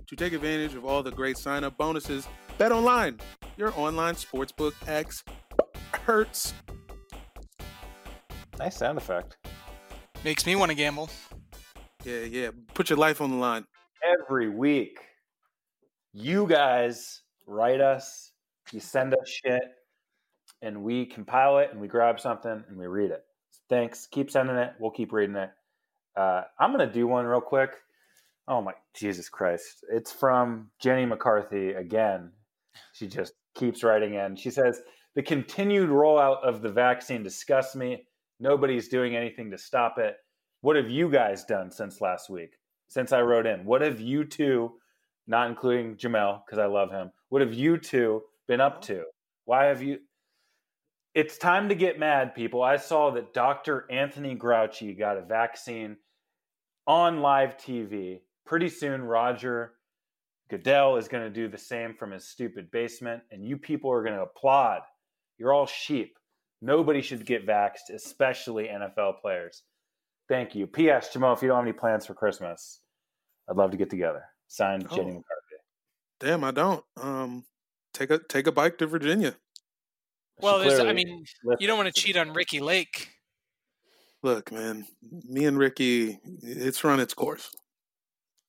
to take advantage of all the great sign up bonuses. BetOnline, your online sportsbook experts. Nice sound effect. Makes me want to gamble. Yeah, yeah. Put your life on the line. Every week, you guys write us, you send us shit, and we compile it and we grab something and we read it. Thanks. Keep sending it. We'll keep reading it. Uh, I'm going to do one real quick. Oh my Jesus Christ. It's from Jenny McCarthy again. She just keeps writing in. She says, The continued rollout of the vaccine disgusts me. Nobody's doing anything to stop it. What have you guys done since last week? Since I wrote in? What have you two, not including Jamel, because I love him, what have you two been up to? Why have you. It's time to get mad, people. I saw that Dr. Anthony Grouchy got a vaccine on live TV. Pretty soon, Roger Goodell is going to do the same from his stupid basement, and you people are going to applaud. You're all sheep. Nobody should get vaxxed, especially NFL players. Thank you. P.S. Jamel, if you don't have any plans for Christmas, I'd love to get together. Signed, Oh. Jenny McCarthy. Damn, I don't. Um, take a take a bike to Virginia. Well, there's, I mean, listens you don't want to cheat on. Ricki Lake. Look, man, me and Ricki, it's run its course.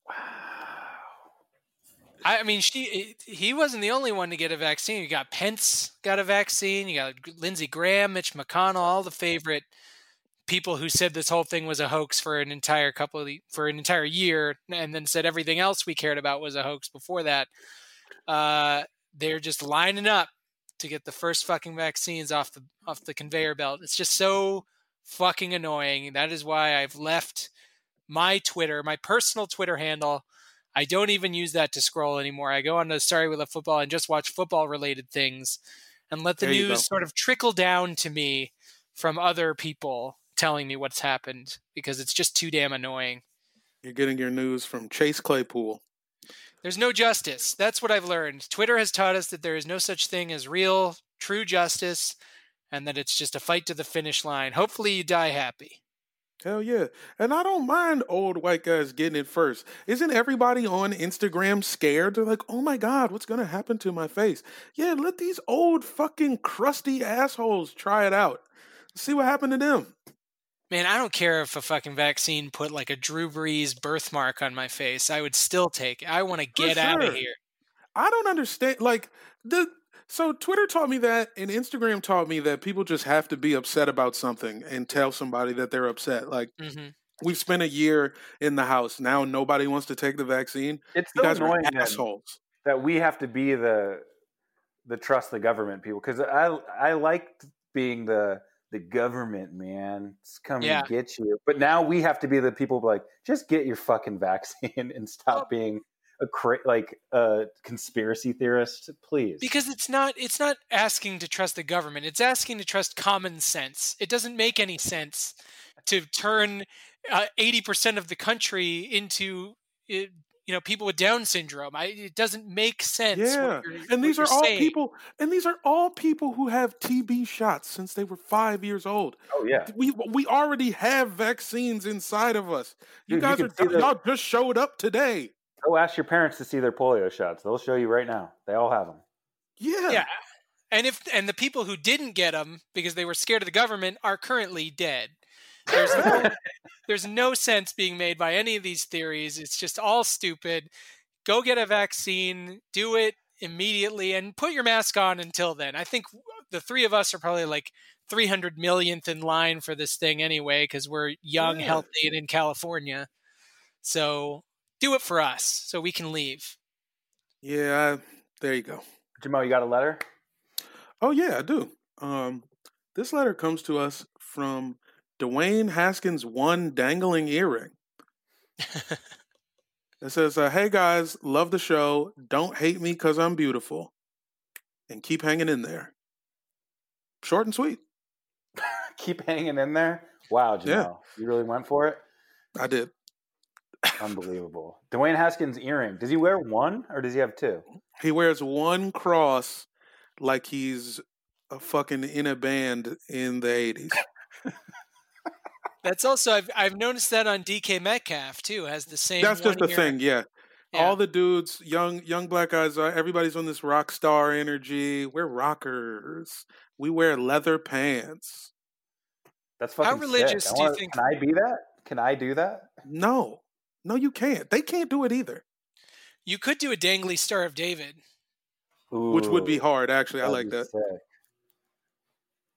I I mean, she he wasn't the only one to get a vaccine. You got Pence got a vaccine. You got Lindsey Graham, Mitch McConnell, all the favorite people who said this whole thing was a hoax for an entire couple of for an entire year, and then said everything else we cared about was a hoax before that. Uh, they're just lining up to get the first fucking vaccines off the off the conveyor belt. It's just so fucking annoying. That is why I've left my Twitter, my personal Twitter handle. I don't even use that to scroll anymore. I go on to Sorry We Love Football and just watch football related things and let the There news sort of trickle down to me from other people telling me what's happened because it's just too damn annoying. You're getting your news from Chase Claypool. There's no justice. That's what I've learned. Twitter has taught us that there is no such thing as real, true justice and that it's just a fight to the finish line. Hopefully you die happy. Hell yeah. And I don't mind old white guys getting it first. Isn't everybody on Instagram scared? They're like, oh my God, what's going to happen to my face? Yeah, let these old fucking crusty assholes try it out. See what happened to them. Man, I don't care if a fucking vaccine put like a Drew Brees birthmark on my face. I would still take it. I want to get out of here. I don't understand. Like the so Twitter taught me that, and Instagram taught me that people just have to be upset about something and tell somebody that they're upset. Like hmm we've spent a year in the house now, nobody wants to take the vaccine. It's You so guys annoying that, assholes. that we have to be the the trust the government people because I I liked being the the government man. It's coming Yeah. to get you, but now we have to be the people like just get your fucking vaccine and stop being a cra- like a conspiracy theorist, please. Because it's not it's not asking to trust the government. It's asking to trust common sense. It doesn't make any sense to turn uh, eighty percent of the country into uh, you know people with Down syndrome. I, it doesn't make sense. what Yeah, you're- and what these are you're all saying. people, and these are all people who have TB shots since they were five years old. oh yeah, We we already have vaccines inside of us. You Dude, guys can are the- y'all just showed up today. Go ask your parents to see their polio shots. They'll show you right now. They all have them. Yeah, Yeah. And if and the people who didn't get them because they were scared of the government are currently dead. There's no, there's no sense being made by any of these theories. It's just all stupid. Go get a vaccine, do it immediately, and put your mask on until then. I think the three of us are probably like 300 millionth in line for this thing anyway because we're young, Yeah. healthy, and in California. So do it for us so we can leave. yeah. There you go. Jamel, you got a letter? Oh yeah, I do. Um, this letter comes to us from Dwayne Haskins' one dangling earring. It says, uh, "Hey guys, love the show. Don't hate me because I'm beautiful, and keep hanging in there." Short and sweet. Keep hanging in there. Wow, Jamel, you really went for it. I did. Unbelievable. Dwayne Haskins earring. Does he wear one or does he have two? He wears one cross like he's a fucking in a band in the eighties. That's also I've I've noticed that on DK Metcalf too has the same. That's just the ear- thing, yeah. Yeah. All the dudes, young young black guys, uh, everybody's on this rock star energy. We're rockers. We wear leather pants. That's fucking How religious sick. Do you wanna- think- Can I be that? Can I do that? No, no, you can't. They can't do it either. You could do a dangly Star of David. Which would be hard, actually. I like that. sick.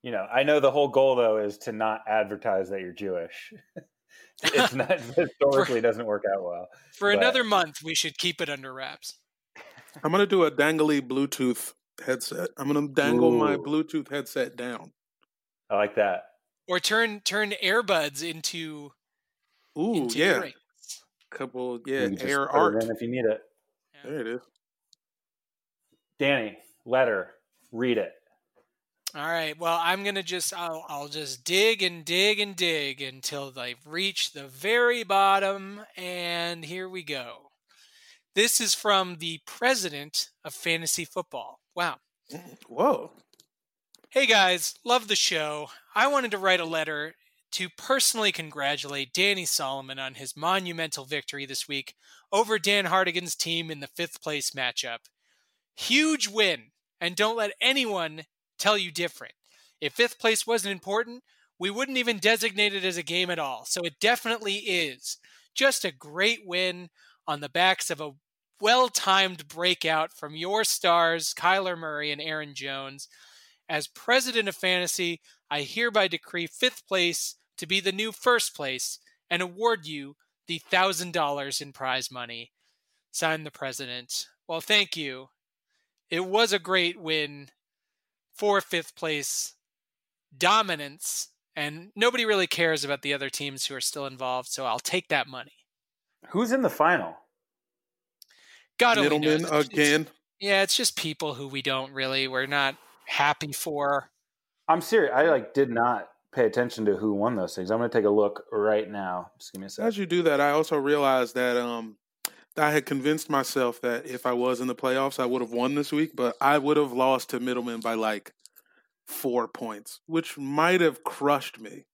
You know, I know the whole goal though is to not advertise that you're Jewish. it's not historically doesn't work out well. For But- another month, we should keep it under wraps. I'm gonna do a dangly Bluetooth headset. I'm gonna dangle my Bluetooth headset down. I like that. Or turn turn earbuds into Ooh, into yeah, earrings. Couple, You yeah, air put art. if you need it. There it is. Danny, letter, read it. All right. Well, I'm gonna just I'll I'll just dig and dig and dig until I reach the very bottom, and here we go. This is from the president of fantasy football. Wow. Whoa. Hey guys, love the show. I wanted to write a letter to personally congratulate Danny Solomon on his monumental victory this week over Dan Hardigan's team in the fifth place matchup. Huge win, and don't let anyone tell you different. If fifth place wasn't important, we wouldn't even designate it as a game at all. So it definitely is. Just a great win on the backs of a well timed breakout from your stars, Kyler Murray and Aaron Jones. As president of fantasy, I hereby decree fifth place to be the new first place and award you the thousand dollars in prize money. Signed the president. Well, thank you. It was a great win for fifth place dominance, and nobody really cares about the other teams who are still involved, so I'll take that money. Who's in the final? God only knows. Middleman It's- it's- again. Yeah, it's just people who we don't really, we're not happy for. I'm serious. I like did not pay attention to who won those things. I'm gonna take a look right now. Just give me a second. As you do that, I also realized that um, I had convinced myself that if I was in the playoffs, I would have won this week, but I would have lost to Middleman by like four points, which might have crushed me.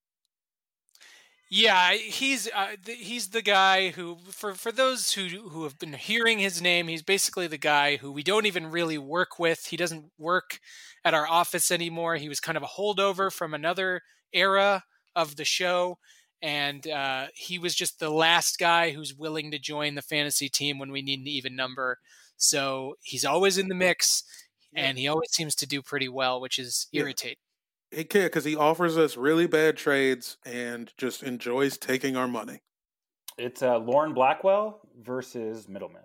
Yeah, he's uh, th- he's the guy who, for for those who who have been hearing his name, he's basically the guy who we don't even really work with. He doesn't work at our office anymore. He was kind of a holdover from another era of the show, and uh, he was just the last guy who's willing to join the fantasy team when we need an even number. So he's always in the mix, and he always seems to do pretty well, which is Yeah. irritating. He can't because he offers us really bad trades and just enjoys taking our money. It's uh, Lauren Blackwell versus Middleman.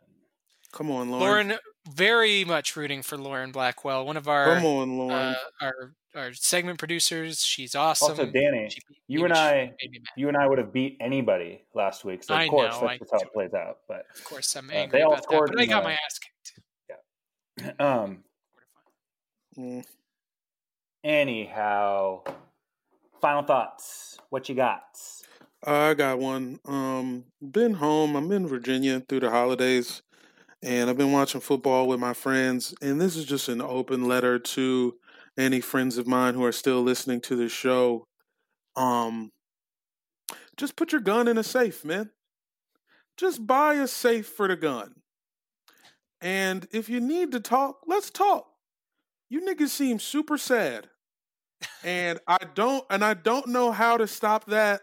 Come on, Lauren. Lauren, very much rooting for Lauren Blackwell, one of our Come on, Lauren. uh, our our segment producers. She's awesome. Also, Danny, She you and I, made me mad. you and I would have beat anybody last week. So of I course know, that's I- just how it plays out. But Of course, I'm Uh, angry they all about that, scored but I got the- my ass kicked. Yeah. um, Mm. anyhow, final thoughts. What you got? I got one. Um, been home. I'm in Virginia through the holidays, and I've been watching football with my friends. And this is just an open letter to any friends of mine who are still listening to the show. Um, just put your gun in a safe, man. Just buy a safe for the gun. And if you need to talk, let's talk. You niggas seem super sad. And I don't and I don't know how to stop that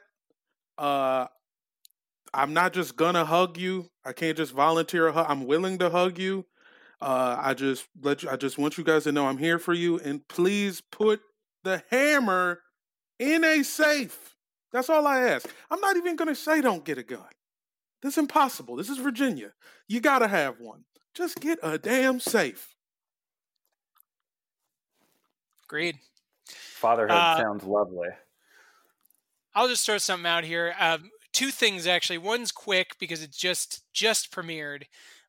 uh i'm not just gonna hug you. I can't just volunteer a hug i'm willing to hug you. Uh i just let you i just want you guys to know i'm here for you and please put the hammer in a safe. That's all i ask. I'm not even gonna say don't get a gun. This is impossible. This is virginia. You gotta have one. Just get a damn safe. Agreed. Fatherhood Uh, sounds lovely. I'll just throw something out here. Um, two things actually. One's quick because it just just premiered.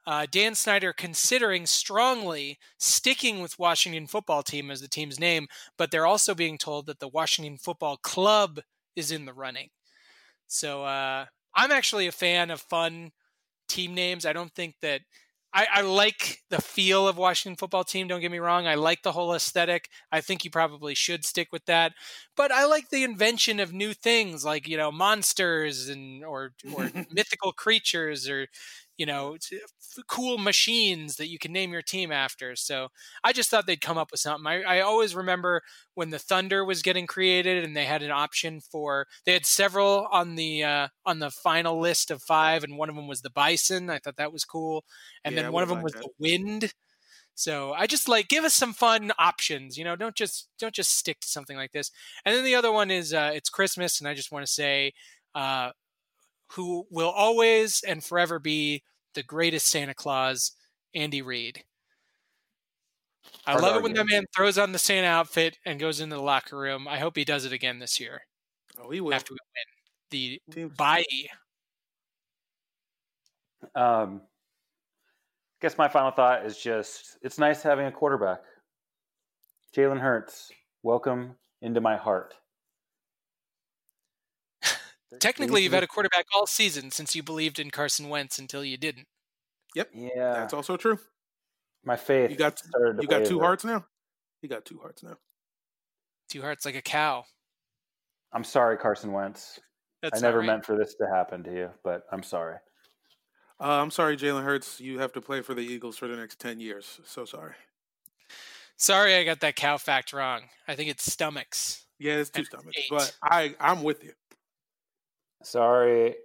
Uh, Dan Snyder considering strongly sticking with Washington Football Team as the team's name, but they're also being told that the Washington Football Club is in the running. So uh, I'm actually a fan of fun team names. I don't think that I, I like the feel of Washington Football Team. Don't get me wrong. I like the whole aesthetic. I think you probably should stick with that but I like the invention of new things like you know monsters and or or mythical creatures or you know cool machines that you can name your team after. So I just thought they'd come up with something. I, I always remember when the Thunder was getting created and they had an option for they had several on the uh, on the final list of five and one of them was the Bison. I thought that was cool, and Yeah, then one of them was liked the Wind. So I just like give us some fun options. You know, don't just don't just stick to something like this. And then the other one is uh, it's Christmas, and I just want to say, uh, who will always and forever be the greatest Santa Claus, Andy Reid. I Hard love it when that man throws on the Santa outfit and goes into the locker room. I hope he does it again this year oh he will after we win the Teams- bye. Um, I guess my final thought is just it's nice having a quarterback. Jalen Hurts, welcome into my heart. Technically, you've had a quarterback all season since you believed in Carson Wentz until you didn't. Yep. Yeah, that's also true my faith. you got you got two waver. hearts now you got two hearts now Two hearts like a cow. I'm sorry, Carson Wentz. That's I never right. meant for this to happen to you, but I'm sorry. Uh, I'm sorry, Jalen Hurts. You have to play for the Eagles for the next ten years. So sorry. Sorry, I got that cow fact wrong. I think it's stomachs. Yeah, it's two stomachs, eight. but I I'm with you. Sorry,